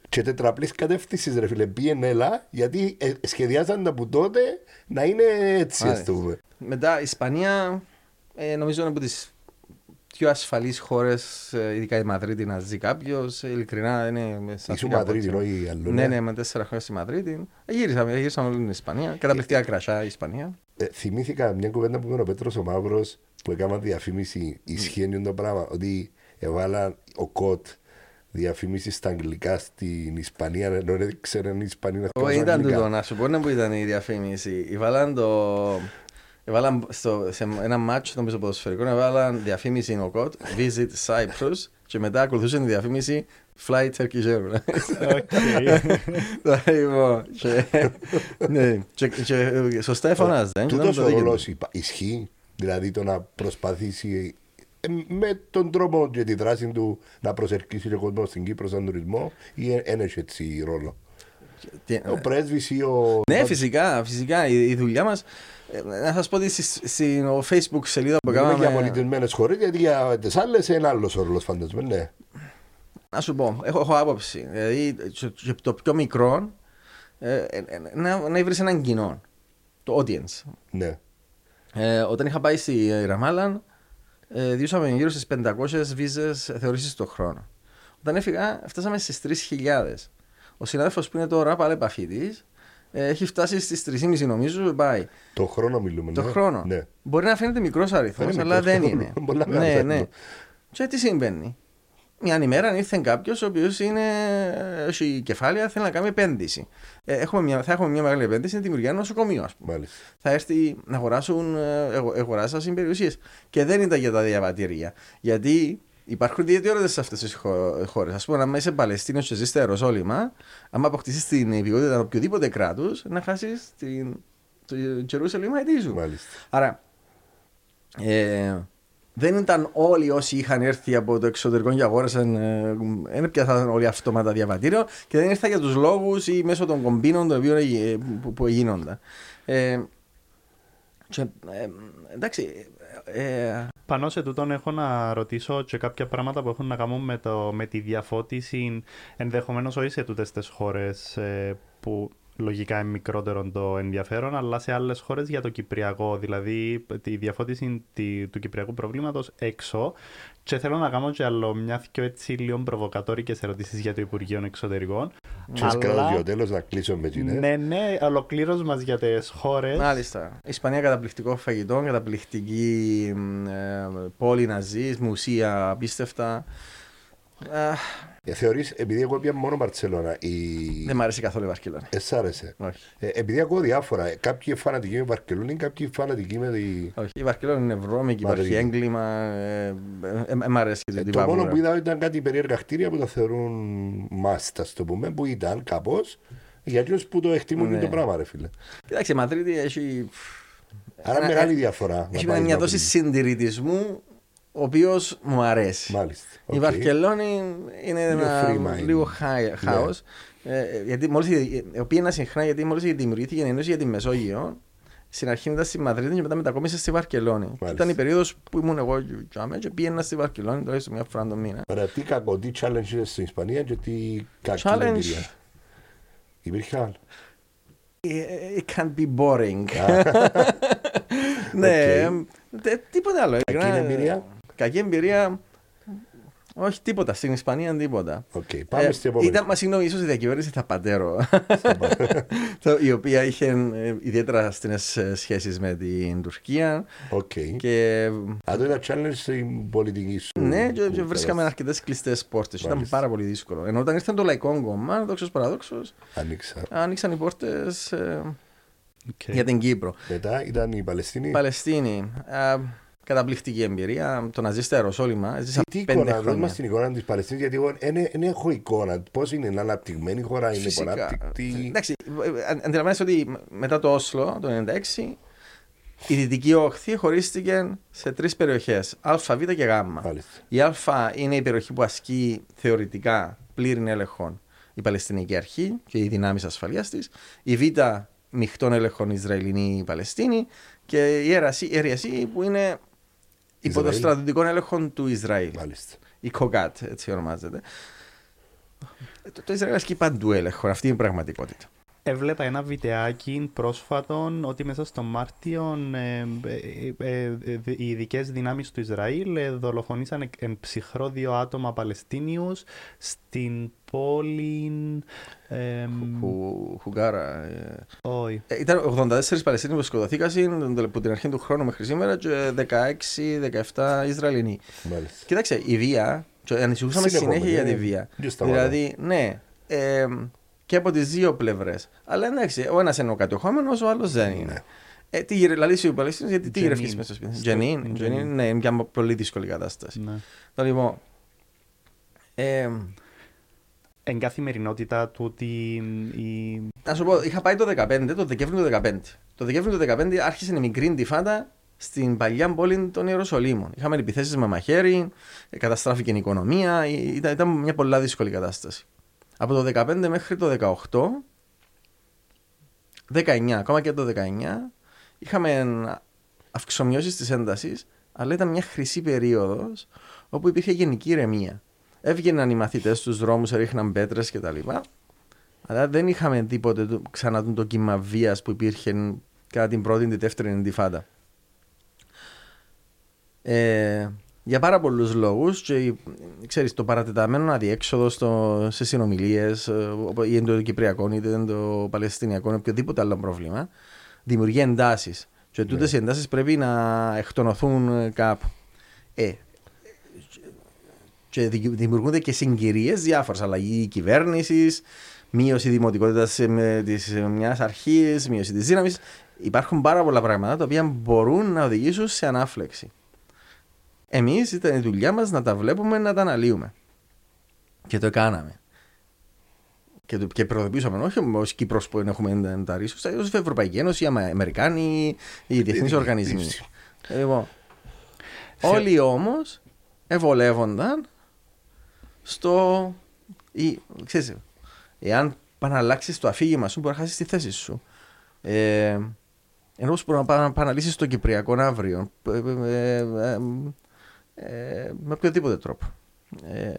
και τετραπλής κατεύθυνσης ρε φίλε, πήγαινε έλα, γιατί ε, σχεδιάζαν από τότε να είναι έτσι, ας Μάλιστα. το πούμε. Μετά η Ισπανία, ε, νομίζω είναι από τις πιο ασφαλείς χώρες, ειδικά η Μαδρίτη να ζει κάποιος. Ειλικρινά είναι. με σαν Ήσουν φίλα Μαδρίτη, από- όχι αλλού. Ναι, ναι, με τέσσερα χρόνια στη Μαδρίτη. Ε, Γύρισα, γύρισα όλη την Ισπανία. Καταπληκτικά κρασιά η Ισπανία. Ε, θυμήθηκα μια κουβέντα που είπε ο Πέτρος ο Μαύρος που έκανα διαφήμιση ισχύει το πράγμα ότι έβαλαν ο Κοτ διαφήμιση στα αγγλικά στην Ισπανία ενώ δεν ξέρουν οι Ισπανοί να Όχι, διαβάζουν ήταν αγγλικά. τούτο, να σου πω να που ήταν η διαφήμιση. Έβαλαν το. Έβαλαν στο, σε ένα μάτσο νομίζω ποδοσφαιρικό, έβαλαν διαφήμιση ο κότ, Visit Cyprus και μετά ακολουθούσε τη διαφήμιση Fly Turkish Airlines. Οκ. Λοιπόν, και- ναι, και- και σωστά εφωνάζεται. ε, και ήταν Τούτος το ο δίκαιο του. ρόλος υπα- ισχύει, δηλαδή το να προσπαθήσει ε, με τον τρόπο και τη δράση του να προσελκύσει τον κόσμο στην Κύπρο σαν τουρισμό ή δεν έχει έτσι ρόλο; Τι- Ο πρέσβης ή ο... Ναι, φυσικά, φυσικά. Η, η δουλειά μας. Να σας πω ότι στη- στην Facebook σελίδα που Μιλούμε για κάναμε. πολιτισμένες χώρες, γιατί για τις άλλες είναι άλλος όρος φαντασμένο, ναι. Να σου πω, έχω, έχω άποψη. Δηλαδή, και- και το πιο μικρό ε, ε, ε, να, να βρεις έναν κοινό. Το audience. Ναι. Ε, όταν είχα πάει στη ε, Ραμάλαν, ε, διούσαμε γύρω στις 500 βίζες θεωρήσεις το χρόνο. Όταν έφυγα, φτάσαμε στις 3.000. Ο συνάδελφος που είναι τώρα πάλι επαφή τη, έχει φτάσει στις 3.500 νομίζω, πάει. Το χρόνο μιλούμε, Το ναι. χρόνο. Ναι. Μπορεί να φαίνεται μικρός αριθμός, Είναι αλλά μικρός, δεν το- είναι. πολλά ναι, μεγάλος ναι. αριθμός. Και τι συμβαίνει. Μια ημέρα ήρθε κάποιος ο οποίος έχει κεφάλαια, θέλει να κάνει επένδυση. Ε, έχουμε μια, θα έχουμε μια μεγάλη επένδυση στην δημιουργία ενό νοσοκομείου, ας πούμε. Μάλιστα. Θα έρθει να αγοράσουν, ε, εγω- αγοράσασαν περιουσίε. Και δεν ήταν για τα διαβατήρια. Γιατί υπάρχουν ιδιαιτερότητες σε αυτές τις χώρες. Α πούμε, αν είσαι Παλαιστίνο και ζεις στα Ιεροσόλυμα, αν αποκτήσεις την ιδιότητα οποιοδήποτε κράτου, να χάσεις την. το Τζερούσαλεμ αιτή σου. Μάλιστα. Άρα, ε, δεν ήταν όλοι όσοι είχαν έρθει από το εξωτερικό και αγόρασαν, ε, δεν πιάσαν όλοι αυτόματα διαβατήριο και δεν ήρθαν για τους λόγους ή μέσω των κομπίνων των οποίων, εγι- που, που γίνονταν. Ε, και, ε, εντάξει, ε, ε, Πάνω σε τούτον έχω να ρωτήσω και κάποια πράγματα που έχουν να κάνουν με, το, με τη διαφώτιση ενδεχομένως όχι σε τούτες τις χώρες ε, που λογικά είναι μικρότερο το ενδιαφέρον αλλά σε άλλες χώρες για το Κυπριακό δηλαδή τη διαφώτιση τη- του Κυπριακού προβλήματος έξω και θέλω να κάνω και άλλο μια και έτσι λίγο προβοκατόρικες ερωτήσεις για το Υπουργείο Εξωτερικών Και σκράτος για το τέλος να κλείσω με την ναι, ναι, ολοκλήρως μας για τις χώρες μάλιστα. Ισπανία καταπληκτικό φαγητό, καταπληκτική μ, ε, πόλη να ζεις, μουσεία απίστευτα. Α, Ε, Θεωρείς, επειδή εγώ πια μόνο Μπαρτσελώνα, η... δεν μ' αρέσει καθόλου η Βαρκελόνη. Ε, σ' άρεσε. Όχι. Ε, επειδή ακούω διάφορα, ε, κάποιοι φανατικοί με Βαρκελόνη, κάποιοι φανατικοί με τη... Όχι, η Βαρκελόνη είναι βρώμικη, υπάρχει Μαδρίτη. έγκλημα. Ε, ε, ε, ε, μ' αρέσει Ε, την το μόνο βάβουρα. που είδα ήταν κάτι περίεργα κτίρια που τα θεωρούν must, το πούμε, που ήταν κάπως. Για εκείνους που το εκτιμούν Ναι. το πράγμα, ρε φίλε. Κοιτάξτε, η Μαδρίτη έχει. Άρα ένα- μεγάλη διαφορά. Έχει να πάει μια να δόση βρει. συντηρητισμού, ο οποίος μου αρέσει. Μάλιστα. Η Οκ. Βαρκελόνη είναι Λίγο ένα free mind. Ναι. λίγο χάος. Ε, γιατί μόλις, η οποία είναι συχνά γιατί μόλις δημιουργήθηκε η Ένωση για τη Μεσόγειο, στην αρχή ήταν στη Μαδρίτη και μετά μετακόμισε στη Βαρκελόνη. Και Μάλιστα. Ήταν η περίοδος που ήμουν εγώ τζάμε και πήγαινα στη Βαρκελόνη τουλάχιστον μια φορά το μήνα. Ωραία, τι κακό, τι challenge είναι στην Ισπανία και τι κακή Challenge. εμπειρία. Υπήρχαν. It can be boring. ναι, τε- τίποτα άλλο. Κακή Ειλικρινά, εμπειρία; Κακή εμπειρία. Όχι τίποτα. Στην Ισπανία τίποτα. Οκ, πάμε Ε, στην επόμενη. Ήταν, μα συγγνώμη, ίσως η διακυβέρνηση Θαπατέρο. το- η οποία είχε ε, ιδιαίτερα στενές σχέσεις με την Τουρκία. Οκ. Και Αν το ήταν challenge στην πολιτική σου. ναι, και, που και βρίσκαμε κατάσταση. αρκετές κλειστές πόρτες. Ήταν Μάλιστα. πάρα πολύ δύσκολο. Ενώ όταν ήρθε το Λαϊκό Κόμμα, δόξως παραδόξως, Ανοίξα. άνοιξαν οι πόρτες Οκ. για την Κύπρο. Μετά ήταν η Παλαιστίνη. Παλαιστίνη. Α, καταπληκτική εμπειρία. Το να ζεις στα Ιεροσόλυμα. Ζήσα Τι πέντε εικόνα, δώσ' χρόνια. μας την εικόνα της Παλαιστίνης, γιατί εγώ δεν έχω εικόνα. Πώς είναι, είναι αναπτυγμένη χώρα, είναι Φυσικά. υπανάπτυκτη. Εντάξει, ε, ε, αντιλαμβάνεσαι ότι μετά το Όσλο το 1996 η Δυτική Όχθη χωρίστηκε σε τρεις περιοχές, Α, Β και Γ. Μάλιστα. Η Α είναι η περιοχή που ασκεί θεωρητικά πλήρη έλεγχο η Παλαιστινική Αρχή και οι δυνάμεις ασφαλείας της. Η Β μειχτών έλεγχων Ισραηλινή Παλαιστίνη και η Αιρεσί που είναι υπό το Ισραήλ. στρατιωτικό έλεγχο του Ισραήλ. Μάλιστα. Η Κοκάτ, έτσι ονομάζεται. Το, το Ισραήλ ασκεί παντού έλεγχο, αυτή είναι η πραγματικότητα. Έβλεπα ένα βιντεάκι πρόσφατον ότι μέσα στο Μάρτιο ε, ε, ε, ε, οι ειδικές δυνάμεις του Ισραήλ ε, δολοφονήσαν εκ- εν ψυχρό δύο άτομα Παλαιστίνιους στην πόλη. Ε, Χου- Χουγκάρα. ε. όχι. Ε, Ήταν 84 Παλαιστίνοι που σκοτωθήκαν από την αρχή του χρόνου μέχρι σήμερα και 16-17 Ισραηλινοί. Μάλιστα. Κοίταξε, η βία, και ανησυχούσαμε Συνεχόμενη, συνέχεια για τη ε, βία. δεν σταματά. Δηλαδή, ναι, ε, και από τις δύο πλευρές. Αλλά εντάξει, ο ένας είναι ο κατεχόμενος, ο άλλος δεν είναι. Ναι. Ε, τι γυρε- λαλήσει ο Παλαιστίνο, γιατί τι Τζενίν. γυρευτεί μέσα στο σπίτι; Στο- Τζενίν, Τζενίν. Τζενίν, ναι, είναι μια πολύ δύσκολη κατάσταση. Ναι. Το λοιπόν. Ε, Εν καθημερινότητα του ότι η... να σου πω, είχα πάει το 15, το Δεκέμβριο του 2015. Το Δεκέμβριο του 2015 άρχισε η μικρή ντυφάτα στην παλιά πόλη των Ιεροσολύμων. Είχαμε επιθέσεις με μαχαίρι, ε, καταστράφηκε η οικονομία, ε, ήταν, ήταν μια πολλά δύσκολη κατάσταση. Από το 2015 μέχρι το 2018 19, ακόμα και το 19, είχαμε αυξομοιώσεις της έντασης, αλλά ήταν μια χρυσή περίοδος όπου υπήρχε γενική ηρεμία. Έβγαιναν οι μαθητές στους δρόμους, έριχναν πέτρες κτλ. Αλλά δεν είχαμε τίποτε ξανά το κύμα βίας που υπήρχε κατά την πρώτη και δεύτερη εντυφάντα. Ε, για πάρα πολλούς λόγους και ξέρεις, το παρατεταμένο αδιέξοδο στο, σε συνομιλίες, ε, είτε το Κυπριακό είτε το Παλαιστινιακό, οποιοδήποτε άλλο πρόβλημα, δημιουργεί εντάσεις. Και τούτες ναι. οι εντάσεις πρέπει να εκτονωθούν κάπου. Ε, και δημιουργούνται και συγκυρίες διάφορες. Αλλαγή κυβέρνησης, μείωση δημοτικότητας της μιας αρχής, μείωση της δύναμης. Υπάρχουν πάρα πολλά πράγματα τα οποία μπορούν να οδηγήσουν σε ανάφλεξη. Εμείς ήταν η δουλειά μας να τα βλέπουμε, να τα αναλύουμε. Και το κάναμε. Και, το, και προοδοποιήσαμε όχι ως Κύπρος που έχουμε τα ρίσκα, ως Ευρωπαϊκή Ένωση, οι Αμερικάνοι, οι διεθνείς οργανισμοί. Λοιπόν, όλοι όμως ευολεύονταν στο. Ή, ξέρεις, εάν παναλλάξεις το αφήγημα σου, μπορεί να χάσεις τη θέση σου. Ε, ενώ μπορείς να επαναλύσει το Κυπριακό αύριο. Ε, ε, ε, ε, με οποιοδήποτε τρόπο. Ε,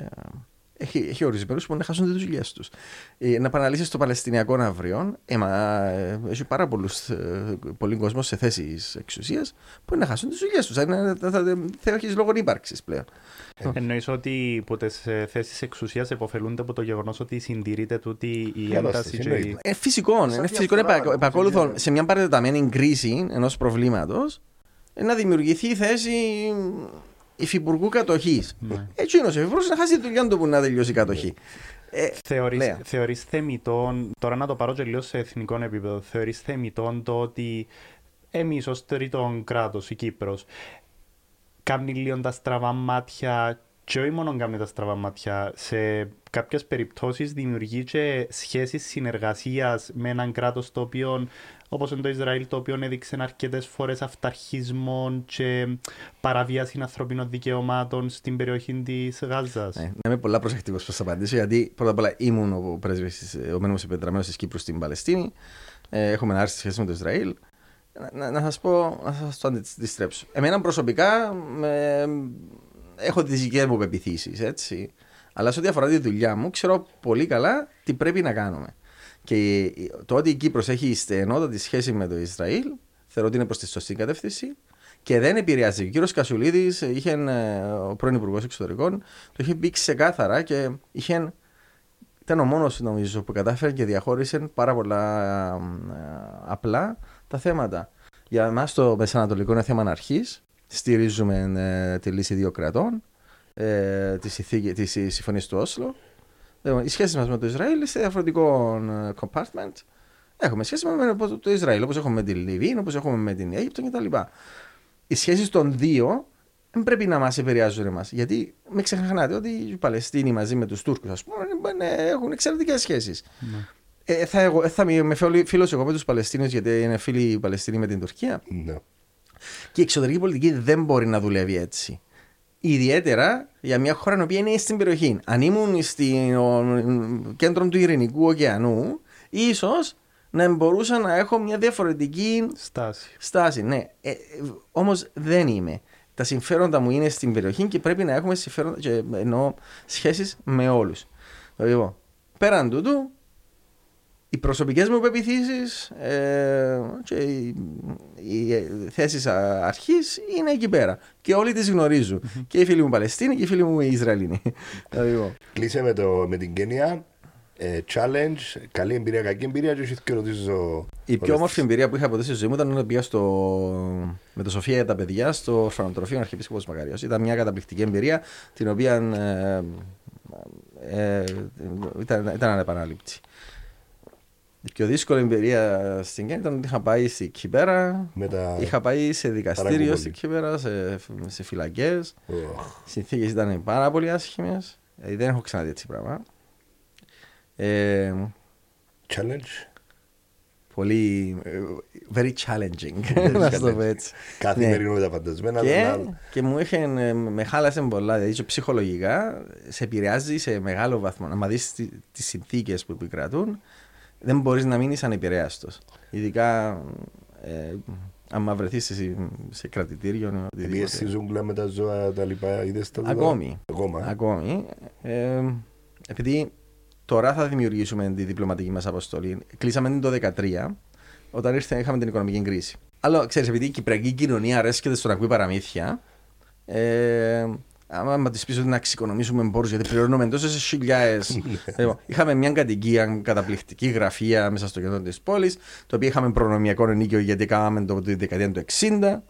έχει, έχει ορισμένου που να χάσουν τις δουλειές τους. Ε, να επαναλύσεις το Παλαιστινιακό αύριο, ε, ε, έχει πάρα πολλούς ε, πολύ κόσμος σε θέσεις εξουσίας που να χάσουν τις δουλειές τους. Θα έχεις λόγω ύπαρξης πλέον. Ε, Εννοείς ότι από τι θέσεις εξουσίας επωφελούνται από το γεγονός ότι συντηρείται τούτη η ένταση. Και... Ε, φυσικό. Είναι φυσικό επακόλουθο σε μια παρατεταμένη κρίση ενός προβλήματος να δημιουργηθεί θέση υφυπουργού κατοχής. Ναι. Έτσι είναι ο υφυπουργός να χάσει τη δουλειά του που να τελειώσει η κατοχή. Ε, θεωρείς, ναι. θεωρείς θεμητόν, τώρα να το πάρω και λίγο σε εθνικό επίπεδο, θεωρείς θεμητόν το ότι εμείς ως τρίτον κράτος, η Κύπρος, κάνει λίγο τα στραβά μάτια και όχι μόνο κάνει τα στραβά μάτια, σε κάποιες περιπτώσεις δημιουργεί και σχέσεις συνεργασίας με έναν κράτος το οποίο όπως είναι το Ισραήλ, το οποίο έδειξε αρκετές φορές αυταρχισμό και παραβίαση ανθρωπίνων δικαιωμάτων στην περιοχή της Γάζας. Ναι, είμαι πολλά προσεκτικός προς θα απαντήσω, γιατί πρώτα απ' όλα ήμουν ο πρέσβη, ο μένος επιτραμένο της Κύπρου στην Παλαιστίνη. Ε, έχουμε ένα άρρηστη σχέση με το Ισραήλ. Να, να σας πω, να σας το αντιστρέψω. Εμένα προσωπικά με, έχω τις δικές μου πεπιθήσεις, έτσι. Αλλά σε ό,τι αφορά τη δουλειά μου, ξέρω πολύ καλά τι πρέπει να κάνουμε. Και το ότι η Κύπρος έχει στενότατη σχέση με το Ισραήλ, θεωρώ ότι είναι προς τη σωστή κατεύθυνση και δεν επηρεάζει. Ο κύριος Κασουλίδης, ο πρώην Υπουργός Εξωτερικών, το είχε πει ξεκάθαρα και είχε, ήταν ο μόνος νομίζω που κατάφερε και διαχώρισε πάρα πολλά απλά τα θέματα. Για εμάς το Μεσανατολικό είναι θέμα αρχή. Στηρίζουμε ε, τη λύση δύο κρατών, ε, τη συμφωνία του Όσλο Λοιπόν, οι σχέσει μας με το Ισραήλ σε διαφορετικό ε, compartment. Έχουμε σχέση με το Ισραήλ, όπως έχουμε με τη Λιβύη, όπως έχουμε με την Αίγυπτο κτλ. Οι σχέσεις των δύο δεν πρέπει να μας επηρεάζουν εμάς. Γιατί μην ξεχνάτε ότι οι Παλαιστίνοι μαζί με τους Τούρκους, ας πούμε, έχουν εξαιρετικές σχέσεις. Ναι. Ε, θα, εγώ, θα είμαι φίλος εγώ με τους Παλαιστίνους, γιατί είναι φίλοι οι Παλαιστίνοι με την Τουρκία. Ναι. Και η εξωτερική πολιτική δεν μπορεί να δουλεύει έτσι. Ιδιαίτερα για μια χώρα που είναι στην περιοχή. Αν ήμουν στην κέντρο του Ειρηνικού ωκεανού, ίσως να μπορούσα να έχω μια διαφορετική στάση. στάση. Ναι. Ε, Όμως δεν είμαι. Τα συμφέροντα μου είναι στην περιοχή και πρέπει να έχουμε συμφέροντα και εννοώ σχέσεις με όλους. Λοιπόν, πέραν τούτου, οι προσωπικές μου πεπιθήσεις ε, και οι, οι θέσεις αρχής είναι εκεί πέρα. Και όλοι τις γνωρίζουν. και οι φίλοι μου Παλαιστίνοι και οι φίλοι μου Ισραηλίνοι. Κλείσε με, το, με την Κένια. Ε, challenge, καλή εμπειρία, κακή εμπειρία και και ρωτήσω... Η πιο όμορφη εμπειρία που είχα ποτέ στη ζωή μου ήταν όταν πήγα στο... με το Σοφία για τα παιδιά στο ορφανοτροφείο Αρχιεπίσκοπος Μακαρίας. Ήταν μια καταπληκτική εμπειρία την οποία ε, ε, ήταν, ήταν ανεπανάληπτη. Η πιο δύσκολη εμπειρία στην Κέννη ήταν ότι είχα πάει στην Κυπέρα. Μετα... Είχα πάει σε δικαστήριο στην Κυπέρα, σε, σε φυλακές. Oh. Οι συνθήκες ήταν πάρα πολύ άσχημες. Ε, δεν έχω ξαναδεί έτσι πράγμα. Ε, Challenge; Πολύ. Ε, very challenging. να το πω έτσι. Καθημερινό ναι. τα φαντασμένα. Και, και μου είχε, ε, με χάλασε πολλά. Δηλαδή, ψυχολογικά σε επηρεάζει σε μεγάλο βαθμό. Να δεις τις συνθήκες που επικρατούν δεν μπορείς να μείνεις ανεπηρέαστος. Ειδικά ε, άμα βρεθείς σε, σε κρατητήριο. ή οτιδήποτε. Πήγες στη ζούγκλα με τα ζώα τα λοιπά, είδες τα ζώα; Ακόμη. Ακόμα. Ακόμη. Ε, επειδή τώρα θα δημιουργήσουμε τη διπλωματική μας αποστολή. Κλείσαμε την το 2013, όταν ήρθε, είχαμε την οικονομική κρίση. Αλλά ξέρεις, επειδή η κυπριακή κοινωνία αρέσκεται στο να ακούει παραμύθια, ε, άμα της πεις ότι να ξεκονομήσουμε πόρου, γιατί πληρώνουμε τόσες χιλιάδε. λοιπόν, είχαμε μια κατοικία καταπληκτική γραφεία μέσα στο κέντρο της πόλης, το οποίο είχαμε προνομιακό ενίκιο γιατί κάναμε το τη δεκαετία του 60.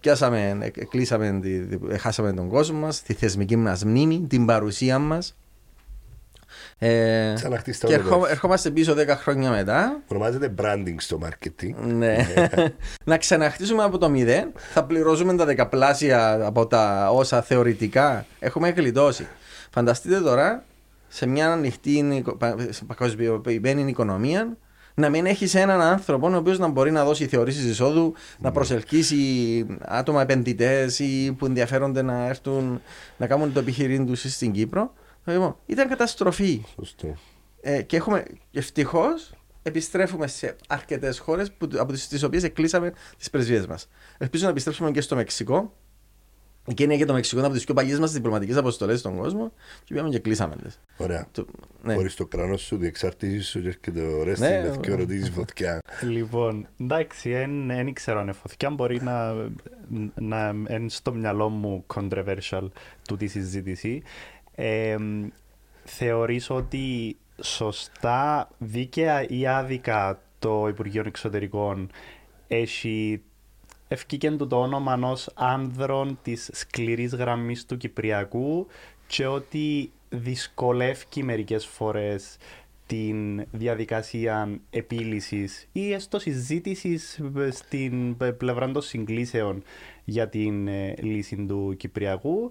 Πιάσαμε, ε, κλείσαμε, τη- τη- χάσαμε τον κόσμο μας, τη θεσμική μας μνήμη, την παρουσία μας. Ε, Ξαναχτίσει τα και όλα ερχό- τώρα. ερχόμαστε πίσω 10 χρόνια μετά. Ονομάζεται branding στο marketing. Ναι. να ξαναχτίσουμε από το μηδέν. Θα πληρώσουμε τα δεκαπλάσια από τα όσα θεωρητικά έχουμε γλιτώσει. Φανταστείτε τώρα σε μια ανοιχτή νοικο- πα- σε παγκοσμιοποιημένη οικονομία να μην έχεις έναν άνθρωπο ο οποίος να μπορεί να δώσει θεωρήσεις εισόδου, να προσελκύσει άτομα επενδυτές ή που ενδιαφέρονται να έρθουν να κάνουν το επιχειρήν τους στην Κύπρο. Λοιπόν, ήταν καταστροφή. Σωστό. Ε, και έχουμε ευτυχώς επιστρέφουμε σε αρκετές χώρες από τις οποίες εκκλείσαμε τις πρεσβείες μας. Ελπίζω να επιστρέψουμε και στο Μεξικό. Και είναι και το Μεξικό είναι από τις πιο παλιές μας διπλωματικές αποστολές στον κόσμο. Και πήγαμε και κλείσαμε τις. Ωραία. Το- ναι. Χωρίς το κράνος σου, διεξάρτηση σου και έρχεται ο Ρέστη Ναι, και ναι. ρωτήσεις φωτιά. Λοιπόν, εντάξει, δεν ήξερα αν φωτιά μπορεί να να είναι στο μυαλό μου controversial του τη συζήτηση. Ε, θεωρείς ότι σωστά, δίκαια ή άδικα το Υπουργείο Εξωτερικών έχει ευκήκεν του το όνομα ενός άνδρων της σκληρής γραμμής του Κυπριακού και ότι δυσκολεύει μερικές φορές την διαδικασία επίλυσης ή έστω συζήτησης στην πλευρά των συγκλήσεων για την ε, λύση του Κυπριακού.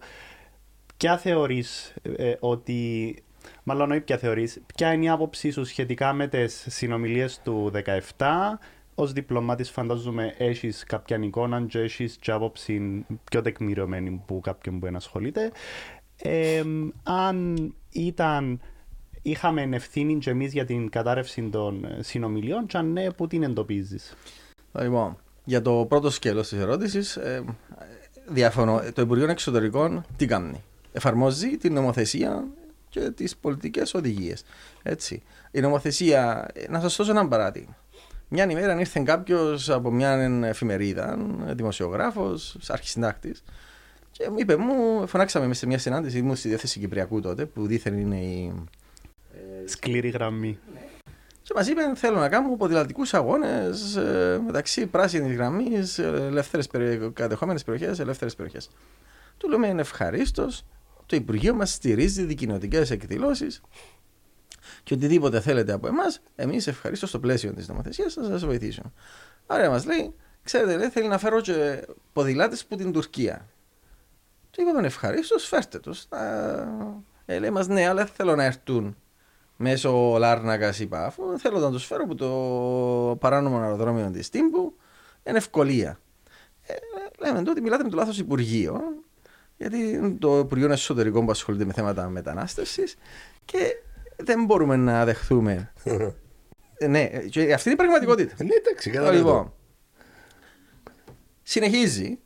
Ποια θεωρείς ε, ότι... Μάλλον όχι ποια θεωρείς, ποια είναι η άποψή σου σχετικά με τις συνομιλίες του 17 Ω διπλωμάτης, φαντάζομαι, έχεις κάποια εικόνα και έχεις και άποψη πιο τεκμηριωμένη που κάποιον που ενασχολείται. Ε, αν ήταν, είχαμε ευθύνη και εμείς για την κατάρρευση των ε, συνομιλιών, και αν ναι, πού την εντοπίζεις; Λοιπόν, για το πρώτο σκέλος της ερώτησης, ε, διαφωνώ. Το Υπουργείο Εξωτερικών τι κάνει; Εφαρμόζει την νομοθεσία και τις πολιτικές οδηγίες. Έτσι. Η νομοθεσία, ε, να σας δώσω ένα παράδειγμα. Μια ημέρα ήρθε κάποιος από μια εφημερίδα, δημοσιογράφος, αρχισυντάκτης, και μου είπε, μου φωνάξαμε σε μια συνάντηση, ήμουν στη διάθεση Κυπριακού τότε, που δίθεν είναι η. Σκληρή γραμμή. Και μας είπε: Θέλω να κάνω ποδηλατικούς αγώνες μεταξύ πράσινης γραμμής, ελεύθερες κατεχόμενες περιοχές, ελεύθερες περιοχές. Του λέμε: Είναι ευχαρίστως. Το Υπουργείο μας στηρίζει δικοινοτικές εκδηλώσεις και οτιδήποτε θέλετε από εμάς, εμείς ευχαρίστως στο πλαίσιο της νομοθεσίας θα σας βοηθήσουμε. Άρα μας λέει: Ξέρετε, λέει, θέλει να φέρω και ποδηλάτες από την Τουρκία. Του είπαμε: Ευχαρίστως, φέρτε τους. Ε, λέει μας: Ναι, αλλά δεν θέλω να έρθουν μέσω Λάρνακας ή Πάφου. Θέλω να τους φέρω από το παράνομο αεροδρόμιο της Τύμπου. Είναι ευκολία. Ε, λέμε τότε μιλάτε με το λάθος Υπουργείο, γιατί το Υπουργείο Εσωτερικών που ασχολείται με θέματα μετανάστευσης και δεν μπορούμε να δεχθούμε. ε, ναι, και αυτή είναι η πραγματικότητα. Ναι, εντάξει, καταλαβαίνω. Λοιπόν, συνεχίζει.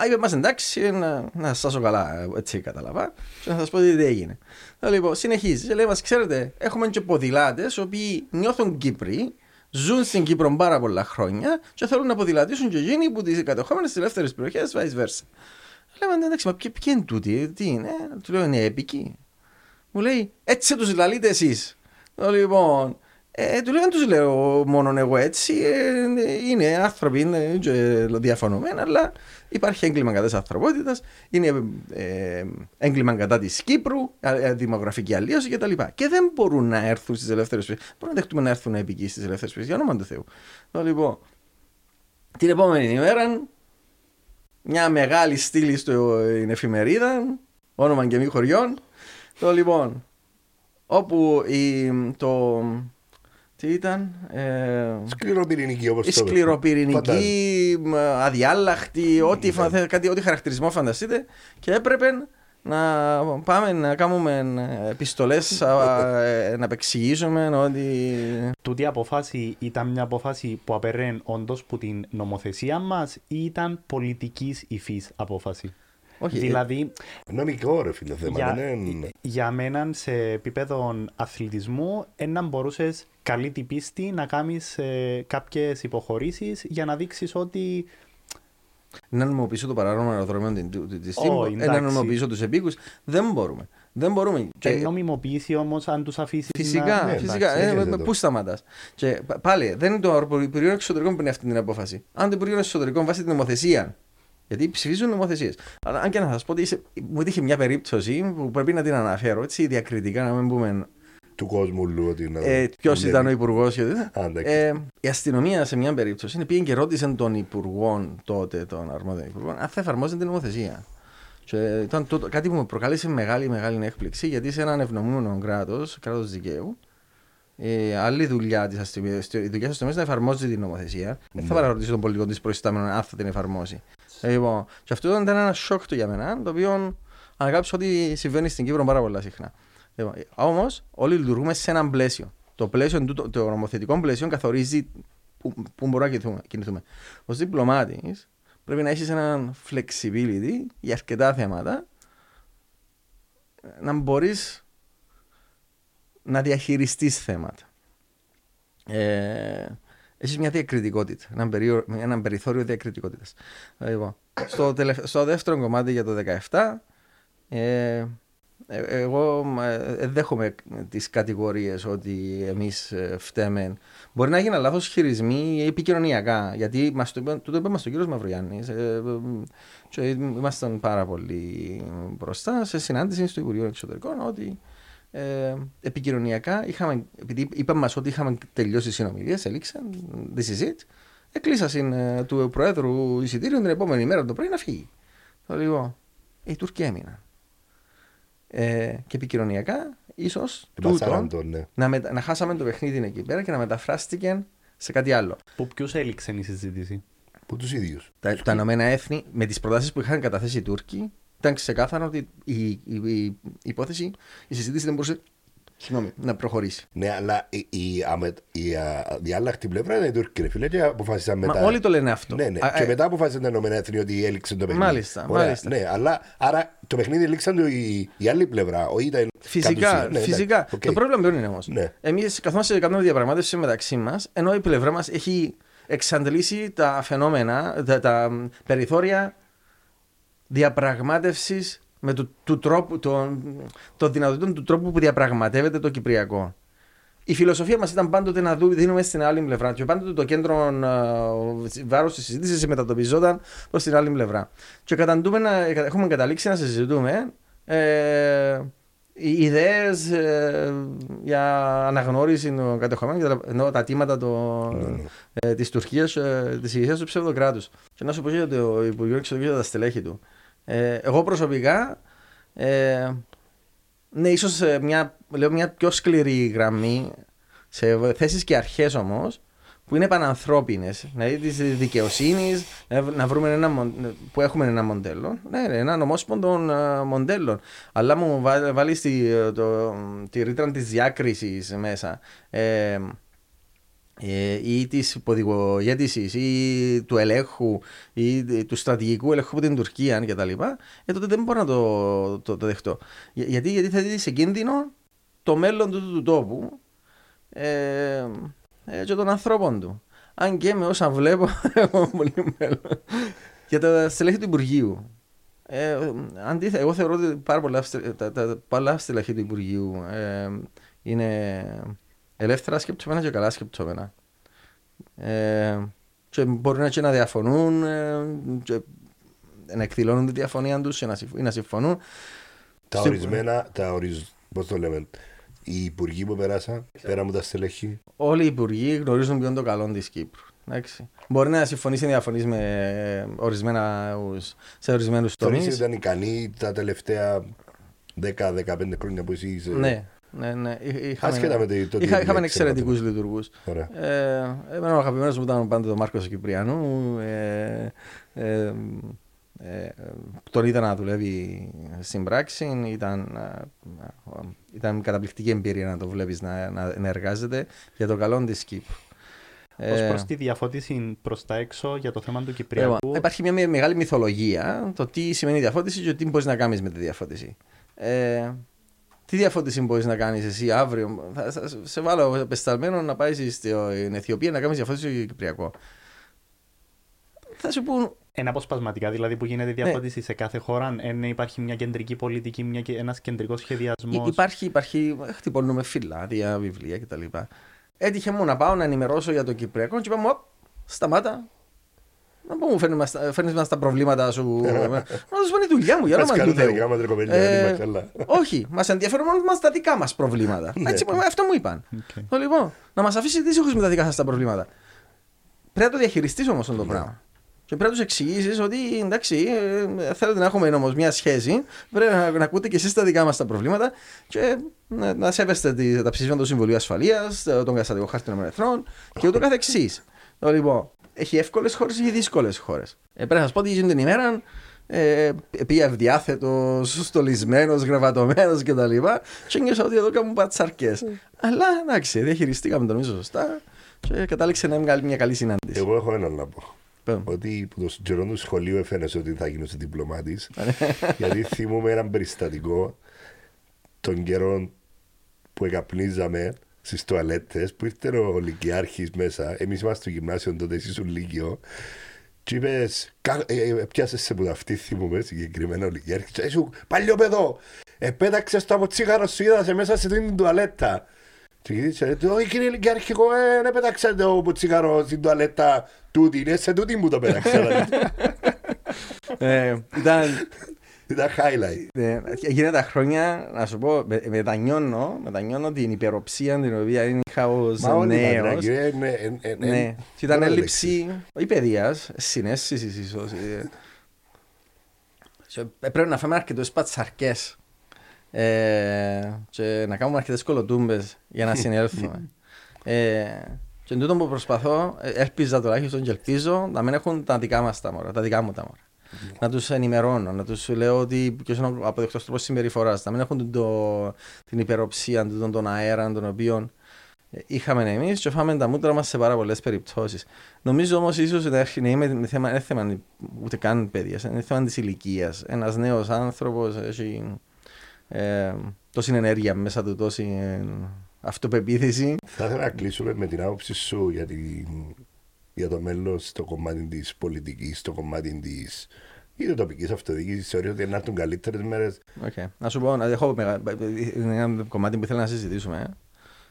Α, είπε μας εντάξει, να, να σας σάσω καλά, έτσι κατάλαβα, και να σας πω τι έγινε. Λοιπόν, συνεχίζει και λέει μας, ξέρετε, έχουμε και ποδηλάτες, οι οποίοι νιώθουν Κύπροι, ζουν στην Κύπρο πάρα πολλά χρόνια και θέλουν να ποδηλατήσουν και εκείνοι που τις κατεχόμενες στις ελεύθερες περιοχές, vice versa. Λέμε, εντάξει, μα ποιοι ποιοι είναι τούτοι, τι είναι, του λέω, είναι επικοί. Μου λέει, έτσι τους λαλείτε εσείς. Λοιπόν, ε, του λέω, δεν τους λέω μόνο εγώ έτσι, ε, είναι άνθρωποι, είναι και διαφωνούμενα, αλλά υπάρχει έγκλημα κατά της ανθρωπότητας, είναι ε, έγκλημα κατά της Κύπρου, ε, δημογραφική αλλίωση κτλ. Και δεν μπορούν να έρθουν στις ελεύθερες περιοχές. Μπορούμε να δεχτούμε να έρθουν επικοί στις ελεύθερες περιοχές, για όνομα του Θεού. Λοιπόν, την επόμενη ημέρα, μια μεγάλη στήλη στην εφημερίδα, όνομα και μη χωριών, το λοιπόν, όπου η, το, τι ήταν, ε, Σκληροπυρηνική όπως η το σκληροπυρηνική, μ, αδιάλαχτη, ό,τι, Ναι. φα- κάτι, ό,τι χαρακτηρισμό φανταστείτε και έπρεπε να πάμε να κάνουμε επιστολές, να επεξηγήσουμε ότι. Τούτη η απόφαση ήταν μια απόφαση που απεραίν όντως που την νομοθεσία μας ή ήταν πολιτικής υφής απόφαση; Όχι, δηλαδή, Νομικό ρε φίλε θέμα. για, δεν είναι- για μένα σε επίπεδο αθλητισμού ε, να μπορούσες καλή την πίστη να κάνεις ε, κάποιες υποχωρήσεις για να δείξεις ότι να νομιμοποιήσω το παράνομο αεροδρόμιο τη Όχι, στιγμή, να εντάξει. νομιμοποιήσω τους επίκους. Δεν μπορούμε. Δεν μπορούμε. και νομιμοποιήσει όμως αν τους αφήσεις. Φυσικά, Ναι, φυσικά. εντάξει, Ε, έρχεται με- το. πού σταματάς. Και π- πάλι δεν είναι το Υπουργείο Εξωτερικών που παίρνει αυτή την απόφαση. Αν το Υπουργείο Εξωτερικών βάσει την νομοθεσία. Γιατί ψηφίζουν νομοθεσίες. Αλλά αν και να σας πω ότι είσαι- μου έτυχε μια περίπτωση που πρέπει να την αναφέρω έτσι διακριτικά, να μην πούμε του κόσμου λου ότι είναι. ε, ποιος ήταν ο υπουργός. Α, εντάξει. Ε, η αστυνομία σε μια περίπτωση πήγε και ρώτησε τον υπουργό τότε, τον αρμόδιο υπουργό, αν θα εφαρμόζει την νομοθεσία. Και ήταν τούτο- κάτι που με προκάλεσε μεγάλη μεγάλη έκπληξη γιατί σε έναν ευνομούμενο κράτος, κράτος δικαίου, ε, άλλη δουλειά της αστυνομία, η δουλειά της αστυνομίας είναι να εφαρμόζει την νομοθεσία. Δεν θα Ναι. παραρωτήσει τον πολιτικό της προϊστάμενο αν θα την εφαρμόσει. Ε, Λοιπόν, και αυτό ήταν ένα σοκ του για μένα, το οποίο ανακάλυψα ότι συμβαίνει στην Κύπρο πάρα πολλά συχνά. Λοιπόν, Όμως, όλοι λειτουργούμε σε έναν πλαίσιο. Το πλαίσιο, το, το νομοθετικό πλαίσιο καθορίζει που, που μπορούμε να κινηθούμε. κινηθούμε. Ω διπλωμάτης, πρέπει να έχεις έναν flexibility για αρκετά θέματα να μπορείς να διαχειριστείς θέματα. Ε, έχεις μια διακριτικότητα, έναν, περίω, έναν περιθώριο διακριτικότητας. Λοιπόν, στο, τελευ- στο δεύτερο κομμάτι για το 17, ε, ε, εγώ ε, δέχομαι τις κατηγορίες ότι εμείς ε, φταίμε. Μπορεί να γίνουν λάθος χειρισμοί επικοινωνιακά, γιατί μας το, είπε- τούτο είπε μας ο κύριος Μαυρογιάννης ε, ε, και ήμασταν πάρα πολύ μπροστά σε συνάντηση στο Υπουργείο Εξωτερικών ότι ε, επικοινωνιακά είχαμε, επειδή είπαμε μας ότι είχαμε τελειώσει συνομιλίες, έληξαν, this is it, εκλείσασαν ε, του Προέδρου εισιτήριο την επόμενη μέρα το πρωί να φύγει. Το λίγο, ε, οι Τούρκοι έμειναν. Ε, και επικοινωνιακά, ίσως Πασάραν τον, ναι. να, μετα... να χάσαμε το παιχνίδι εκεί πέρα και να μεταφράστηκε σε κάτι άλλο. Που ποιου έληξε η συζήτηση; Που τους ίδιους. Τα, τα Ηνωμένα Έθνη, με τις προτάσεις που είχαν καταθέσει οι Τούρκοι, ήταν ξεκάθαρο ότι η, η, η, η υπόθεση, η συζήτηση δεν μπορούσε συγγνώμη, να προχωρήσει. Ναι, αλλά η, η, αμε- η, αδιάλλακτη πλευρά είναι οι Τούρκοι, ρε φίλε, και αποφάσισαν Μα μετά. όλοι το λένε αυτό. Ναι, ναι. Α, και ε, μετά αποφάσισαν τα Ηνωμένα Έθνη ότι έληξε το παιχνίδι. Μάλιστα, Ωραία, μάλιστα. Ναι, αλλά άρα το παιχνίδι έληξαν το η, η άλλη πλευρά. Όχι τα Φυσικά, κατ' ουσίαν. Ναι, φυσικά. εντάξει, οκ. Το πρόβλημα ποιο είναι όμως; Ναι. Εμείς καθόμαστε σε κάνουμε διαπραγμάτευση μεταξύ μας, ενώ η πλευρά μας έχει εξαντλήσει τα φαινόμενα, τα, τα μ, περιθώρια διαπραγμάτευσης με το, του τρόπου, το, το δυνατοτήτων του τρόπου που διαπραγματεύεται το Κυπριακό. Η φιλοσοφία μας ήταν πάντοτε να δούμε, δίνουμε στην άλλη πλευρά. Και πάντοτε το κέντρο βάρος της συζήτησης μετατοπιζόταν προς την άλλη πλευρά. Και καταντούμε να, έχουμε καταλήξει να συζητούμε ε, ιδέες ε, για αναγνώριση των κατεχομένων και τα, ενώ τα τίματα το, ε, της Τουρκίας, ε, της ηγεσίας του ψευδοκράτους. Και να σου πω για το Υπουργείο Εξωτερικών και τα στελέχη του. Ε, εγώ προσωπικά ε, ναι, ίσως ε, μια, λέω, μια πιο σκληρή γραμμή σε θέσεις και αρχές όμως που είναι πανανθρώπινες, δηλαδή της δικαιοσύνης, να- να βρούμε ένα, μον- που έχουμε ένα μοντέλο, ναι, ναι, ένα ομόσπονδο ε, μοντέλο. Αλλά μου βά- βάλεις τη, ε, το, τη ρήτρα της διάκρισης μέσα. Ε, ε, ή της υποδηγογέτηση ή του ελέγχου ή του στρατηγικού ελέγχου από την Τουρκία κτλ. Ε, τότε δεν μπορώ να το, το, το δεχτώ. Για- γιατί, γιατί θα δει σε κίνδυνο το μέλλον του, του τόπου ε, ε, και των ανθρώπων του. Αν και με όσα βλέπω, έχω πολύ μέλλον. Για τα στελέχη του Υπουργείου. Ε, αντίθετα, εγώ θεωρώ ότι πάρα πολλά, στε- τα, τα, πολλά στελέχη του Υπουργείου ε, είναι ελεύθερα σκεπτόμενα και καλά σκεπτόμενα. Ε, και μπορεί να, και να διαφωνούν ε, και να εκδηλώνουν τη διαφωνία τους και να, συμφ- ή να συμφωνούν. Τα Στην- ορισμένα, τα οριζ... πώς το λέμε, οι υπουργοί που περάσαν, πέρα από τα στελέχη, Όλοι οι υπουργοί γνωρίζουν ποιον το καλό της Κύπρου. Εντάξει. Μπορεί να συμφωνήσει ή να διαφωνήσει με ε, ορισμένα, σε ορισμένους θεωρείς τομείς. ότι ήταν ικανοί τα τελευταία 10-15 χρόνια που εσύ είσαι; Ναι, ναι, ναι. Εί- Είχαμε, Άσχετα με το- το τι είχα, είχαμε επιλέξεις, εξαιρετικούς να το λειτουργούς. Ωραία. Ε, εμένα ο αγαπημένος μου ήταν πάντα ο Μάρκος Κυπριανού. Ε, ε, ε, τον είδα να δουλεύει στην πράξη. Ήταν, ε, ήταν καταπληκτική εμπειρία να το βλέπεις να, να, να εργάζεται για το καλό της Κύπρου. Ω Ε, προς τη διαφώτιση προς τα έξω για το θέμα του Κυπριακού. ε, υπάρχει μια με- μεγάλη μυθολογία το τι σημαίνει διαφώτιση και τι μπορείς να κάνεις με τη διαφώτιση. Ε, τι διαφώτιση μπορείς να κάνεις εσύ αύριο; Θα, θα σε βάλω πεσταλμένο να πάεις στην Αιθιοπία να κάνεις διαφώτιση στο Κυπριακό. Θα σου πούν, Ένα αποσπασματικά δηλαδή που Ναι. γίνεται διαφώτιση σε κάθε χώρα, εν υπάρχει μια κεντρική πολιτική, μια, ένας κεντρικός σχεδιασμός. Υ- Υπάρχει, υπάρχει, χτυπώνουμε φυλάδια, βιβλία κτλ. Έτυχε μου να πάω να ενημερώσω για το Κυπριακό και είπαμε, «Οπ, σταμάτα. Να πω μου φέρνει μας, τα- φέρνεις μας τα προβλήματα σου. να σου φέρνει η δουλειά μου, για να Μας μας κάνουν τα του Θεού. δικά μας ρε κοπέλια, Ε, δεν είμαστε καλά. όχι, μας ενδιαφέρουν μόνο μας τα δικά μας προβλήματα. Ναι. Έτσι, μου- αυτό μου είπαν. Οκ. Το λοιπόν, να μας αφήσει δύσκολο με τα δικά σας τα προβλήματα. Πρέπει να το διαχειριστείς όμως αυτό το πράγμα. Και πρέπει να τους εξηγήσεις ότι εντάξει, ε, θέλετε να έχουμε όμως μια σχέση, πρέπει να, να ακούτε και εσείς τα δικά μας τα προβλήματα και να, να σέβεστε τη- τα ψηφίσματα του Συμβουλίου Ασφαλείας, τον καταστατικό χάρτη των εθνών και ούτω καθεξής. Το λοιπόν, έχει εύκολες χώρες, έχει δύσκολες χώρες. Ε, πρέπει να σας πω ότι εκείνη την ημέρα ε, πήγα ευδιάθετο, στολισμένος, γραβατωμένος κτλ. Και νιώσα ότι εδώ κάνουν πατσαρκέ. Αλλά εντάξει, διαχειριστήκαμε το νομίζω σωστά και κατάληξε να είναι μια καλή συνάντηση. Εγώ έχω έναν να πω. Πες μου. Ότι που το καιρό του σχολείου έφερες ότι θα γίνω σε διπλωμάτη. Ναι. γιατί θυμούμαι έναν περιστατικό των καιρών που εκαπνίζαμε στις τουαλέτες που ήρθε ο Λυκειάρχης μέσα. Εμείς είμαστε στο γυμνάσιο τότε, εσύ ήσουν Λύκειο. Και είπες, πιάσες σε που αυτή θυμούμαι συγκεκριμένα ο Λυκειάρχης. Και σου, παλιό παιδό, επέταξε το από τσίγαρο σου, είδα σε μέσα σε την τουαλέτα. Και γύρισε, όχι κύριε Λυκειάρχη, εγώ ε, δεν πέταξα το από τσίγαρο στην τουαλέτα τούτη, είναι σε τούτη που το πέταξα. Ε, ήταν, Ήταν highlight. ε, εκείνα τα χρόνια, να σου πω, με- μετανιώνω, μετανιώνω την υπεροψία την οποία είχα ως Μα όλοι νέος. μας, κύριε, είναι- είναι- είναι- Ναι, και ήταν δεν έλλειψη, όχι παιδείας, συνέστησης ίσως. ε. Και Πρέπει να φάμε αρκετούς πατσαρκές ε, και να κάνουμε αρκετές κολοτούμπες για να συνέλθουμε. ε, και εν τούτο που προσπαθώ, ε, έλπιζα τουλάχιστον και ελπίζω να μην έχουν τα δικά μας τα μωρά, τα δικά μου τα μωρά. Να τους ενημερώνω, να τους λέω ότι ποιος είναι ο αποδεκτός τρόπος συμπεριφοράς, να μην έχουν το, την υπεροψία, τον, τον αέρα, τον οποίο ε, είχαμε εμείς και φάμε τα μούτρα μας σε πάρα πολλές περιπτώσεις. Νομίζω όμως ίσως ότι αρχή να είμαι με θέμα, δεν θέμα ούτε καν παιδείας, είναι θέμα της ηλικίας. Ένας νέος άνθρωπος έχει ε, τόση ενέργεια μέσα του, τόση ε, αυτοπεποίθηση. Θα ήθελα να κλείσουμε με την άποψη σου για, την, για το μέλλον στο κομμάτι της πολιτικής, στο κομμάτι της ή τοπική αυτοδιοίκησης. Θεωρώ ότι να έρθουν καλύτερες μέρες. Okay. Να σου πω, να έχω μεγα... είναι ένα κομμάτι που ήθελα να συζητήσουμε.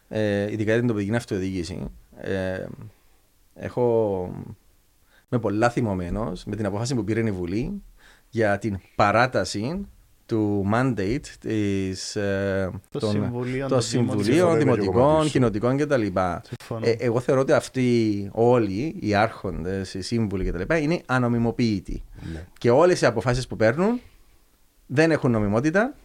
Ε, ειδικά για την τοπική αυτοδιοίκηση. Ε, έχω με πολλά θυμωμένος με την απόφαση που πήρε η Βουλή για την παράταση του mandate της, ε, Το των- Συμβουλίο των των Συμβουλίων, Συμφωνώ με το κομμάτι Δημοτικών, σου. Κοινοτικών κτλ. Συμφωνώ. Ε, εγώ θεωρώ ότι αυτοί όλοι οι άρχοντες, οι σύμβουλοι κτλ. είναι ανομιμοποιητοί. Ναι. Και όλες οι αποφάσεις που παίρνουν δεν έχουν νομιμότητα.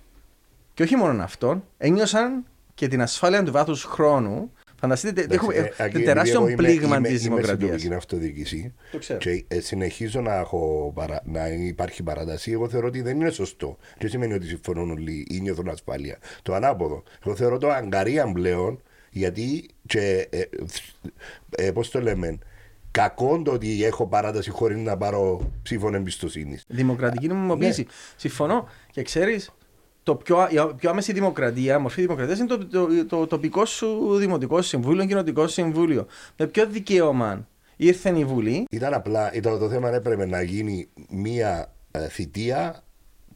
Και όχι μόνο αυτό, ένιωσαν και την ασφάλεια του βάθους χρόνου. Φανταστείτε, Εντάξει, έχουμε ε, ε, Αγγέλη, τεράστιο εγώ είμαι- πλήγμα είμαι- της Είμαι στην δημοκρατία. τοπική αυτοδιοίκηση Το ξέρω. και ε, συνεχίζω να, έχω παρα... να υπάρχει παράταση. Εγώ θεωρώ ότι δεν είναι σωστό. Δεν σημαίνει ότι συμφωνούν όλοι ή νιώθουν ασφάλεια; Το ανάποδο. Εγώ θεωρώ το αγκαρία πλέον γιατί και, ε, ε, πώς το λέμε, κακό το ότι έχω παράταση χωρίς να πάρω ψήφων εμπιστοσύνης. Δημοκρατική νομιμοποίηση. Ναι. Συμφωνώ. Και ξέρεις, το πιο, η πιο άμεση δημοκρατία, μορφή δημοκρατίας είναι το, το, το, τοπικό σου δημοτικό συμβούλιο, κοινοτικό συμβούλιο. Με ποιο δικαίωμα ήρθε η Βουλή Ήταν απλά, ήταν, το θέμα έπρεπε να γίνει μία ε, θητεία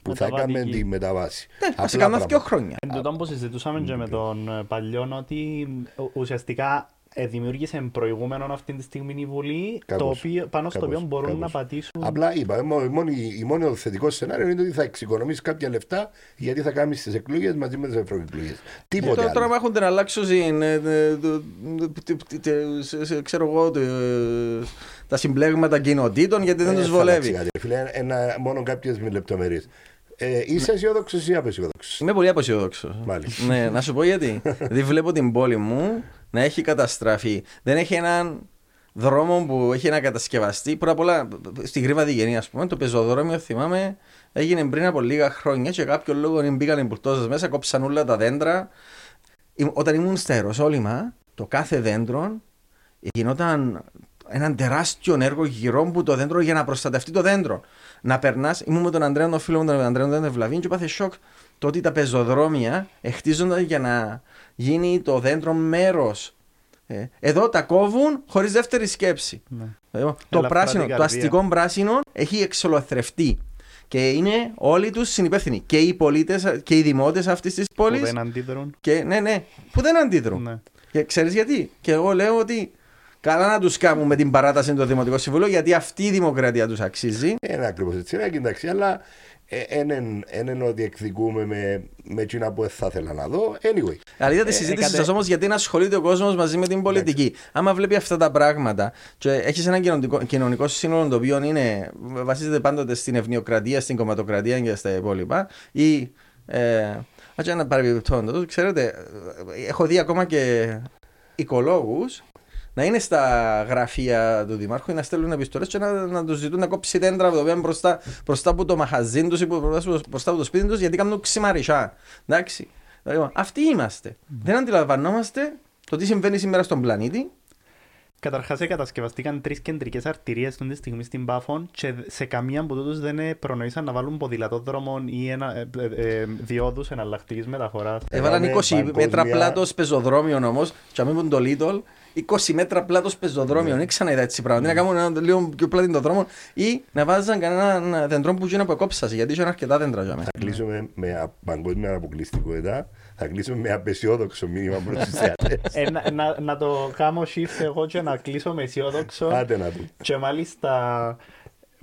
που θα Μεταβατική. έκαμε τη μεταβάση. Ναι, θα σε Απλά κάνω δύο πράγματα. χρόνια. Εν τούτο που συζητούσαμε και με τον ε, Παλιόν ότι ε, ουσιαστικά ε, δημιούργησε προηγούμενο αυτή τη στιγμή η Βουλή το Κάπως, οποίο, πάνω στο κάπως, οποίο μπορούν κάπως. να πατήσουν. Απλά είπα, η μόνη- η μόνη- η μόνη θετικό σενάριο είναι ότι θα εξοικονομήσει κάποια λεφτά γιατί θα κάνεις τις εκλογές μαζί με τις ευρωεκλογές. Και Τίποτε τώρα, τώρα άλλο. με έχουν την αλλάξωση, ε, ε, ε, το- το- το- το- σε- σε- ξέρω εγώ, το- ε, τα συμπλέγματα κοινοτήτων γιατί δεν Ε, τους θα αλλάξει βολεύει. κάτι, ρε Φίλε, ένα, μόνο κάποιες λεπτομέρειες. Ε, είσαι αισιόδοξος ή απεσιόδοξος; Είμαι πολύ αποσιόδοξο. Μάλιστα. ναι, να σου πω γιατί. Γιατί βλέπω την πόλη μου να έχει καταστραφεί. Δεν έχει έναν δρόμο που έχει να κατασκευαστεί. Πρώτα απ' όλα, στη Γρήβα Διγενή, ας πούμε, το πεζοδρόμιο θυμάμαι έγινε πριν από λίγα χρόνια και κάποιο λόγο μπήκαν οι μπουρτόζες μέσα, κόψαν όλα τα δέντρα. Ήμ- Όταν ήμουν στα Ιεροσόλυμα, το κάθε δέντρο γινόταν ένα τεράστιο έργο γύρω που το δέντρο για να προστατευτεί το δέντρο. Να περνάς, ήμουν με τον Αντρέα, τον φίλο μου, τον Αντρέα, τον Ευλαβίν, και πάθε σοκ το ότι τα πεζοδρόμια χτίζονταν για να γίνει το δέντρο μέρος. Ε, εδώ τα κόβουν χωρίς δεύτερη σκέψη. Ναι. Λοιπόν, το Ελαφρά πράσινο, την το καρδία. αστικό πράσινο έχει εξολοθρευτεί. Και είναι όλοι τους συνυπεύθυνοι. Και οι πολίτες και οι δημότες αυτής της Που πόλης. δεν αντίδρουν. Και ναι, ναι, που δεν αντίδρουν. Ναι. Και ξέρεις γιατί; Και εγώ λέω ότι καλά να τους κάνουμε με την παράταση του Δημοτικού Συμβουλίου, γιατί αυτή η δημοκρατία τους αξίζει. Είναι ακριβώς έτσι. Ναι, κοιτάξτε, αλλά δεν είναι ότι εκδικούμε με, με εκείνα που θα ήθελα να δω. Anyway. Αλήθεια τη Ε, συζήτηση έκατε- σα όμω γιατί να ασχολείται ο κόσμος μαζί με την πολιτική. Άμα βλέπει αυτά τα πράγματα και έχεις ένα κοινωνικό, κοινωνικό σύνολο το οποίο είναι, βασίζεται πάντοτε στην ευνοιοκρατία, στην κομματοκρατία και στα υπόλοιπα, ή. Ε, Άτσε ένα παρεμπιπτόντω, ξέρετε, ε, έχω δει ακόμα και οικολόγους να είναι στα γραφεία του Δημάρχου ή να στέλνουν επιστολές και να, να τους ζητούν να κόψει δέντρα από το οποίο μπροστά, μπροστά από το μαχαζίν τους ή μπροστά, μπροστά από το σπίτι τους γιατί κάνουν ξημαρισά. Εντάξει. Λοιπόν, αυτοί είμαστε. Δεν αντιλαμβανόμαστε το τι συμβαίνει σήμερα στον πλανήτη. Καταρχάς κατασκευαστήκαν τρεις κεντρικές αρτηρίες αυτή τη στιγμή στην Πάφων και σε καμία από τούτους δεν ε, προνοήσαν να βάλουν ποδηλατόδρομο ή ένα, ε, ε, ε, διόδους εναλλακτικής μεταφοράς. Έβαλαν 20 παγκόσμια- μέτρα πλάτος πεζοδρόμιο όμως, και αν ήμουν το Lidl, 20 μέτρα πλάτο πεζοδρόμιο. Δεν ξαναείδα έτσι πράγματα. Να κάνουν ένα λίγο πιο πλάτη το δρόμο ή να βάζαν κανένα δέντρο που γίνει που εκόψασε, γιατί είχαν αρκετά δέντρα για μένα. Θα κλείσουμε με α- παγκόσμια αποκλειστικότητα. Θα κλείσουμε με απεσιόδοξο μήνυμα προς του θεατές. Ε, να, να, να το κάνω shift εγώ και να κλείσω με αισιόδοξο Άντε να δούμε. και μάλιστα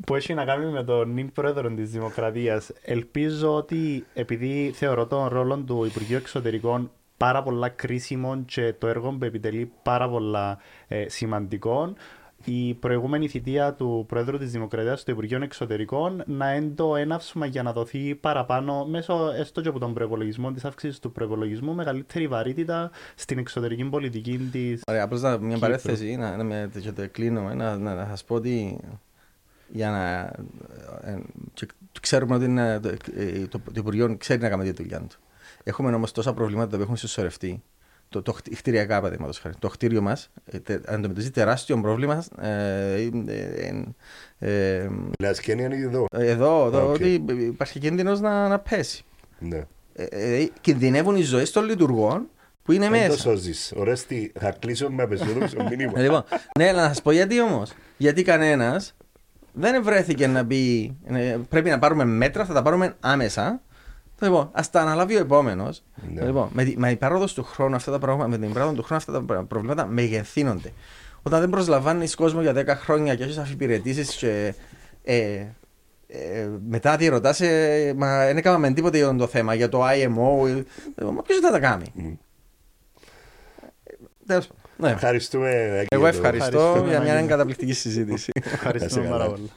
που έχει να κάνει με τον νυν πρόεδρο της Δημοκρατίας. Ελπίζω ότι επειδή θεωρώ τον ρόλο του Υπουργείου Εξωτερικών πάρα πολλά κρίσιμο και το έργο που επιτελεί πάρα πολλά ε, σημαντικό, η προηγούμενη θητεία του Πρόεδρου της Δημοκρατίας στο Υπουργείο Εξωτερικών να είναι το έναυσμα για να δοθεί παραπάνω μέσω έστω και από τον προπολογισμό της αύξησης του προπολογισμού μεγαλύτερη βαρύτητα στην εξωτερική πολιτική της Ωραία, απλώς μια Κύπρου. παρέθεση, να, να, με, και το κλείνω, να, να, να σας πω ότι για να. ε, και ξέρουμε ότι είναι, το, ε, το, το Υπουργείο ξέρει να κάνει τη δουλειά του. Έχουμε όμως τόσα προβλήματα που έχουν συσσωρευτεί. Το, το, χτι- χτηριακά, παραδείγματος χάρη. Το κτίριο μας αντιμετωπίζει τεράστιο πρόβλημα. Ε, ε, ε, ε, Η Λασκένια είναι εδώ. εδώ, εδώ Οκ. ότι υπάρχει κίνδυνος να, να πέσει. Ναι. Ε, ε, κινδυνεύουν οι ζωές των λειτουργών που είναι Δεν το μέσα. σώζεις. Ορέστη, θα κλείσω με απεσιόδοξο μήνυμα. Ε, λοιπόν, ναι, αλλά να σας πω γιατί όμως. Γιατί κανένας δεν βρέθηκε να πει ε, πρέπει να πάρουμε μέτρα, θα τα πάρουμε άμεσα. Λοιπόν, ας τα αναλάβει ο επόμενος. Ναι. Λοιπόν, με, τη- με την παρόδος του χρόνου, αυτά τα πράγματα, με την παράδοση του χρόνου, αυτά τα προ- προβλήματα μεγεθύνονται. Όταν δεν προσλαμβάνεις κόσμο για 10 χρόνια και έχει αφιπηρετήσεις και. Ε, ε, μετά διερωτά, ε, μα δεν έκαναμε τίποτε για το θέμα, για το IMO. Ε, Ποιος θα τα κάνει; Μμ. Τέλος πάντων. Ναι. Ευχαριστούμε. Εγώ για το- ευχαριστώ Ευχαριστούμε, για μια Άγγελε. καταπληκτική συζήτηση. Ευχαριστούμε καλά. πάρα πολύ.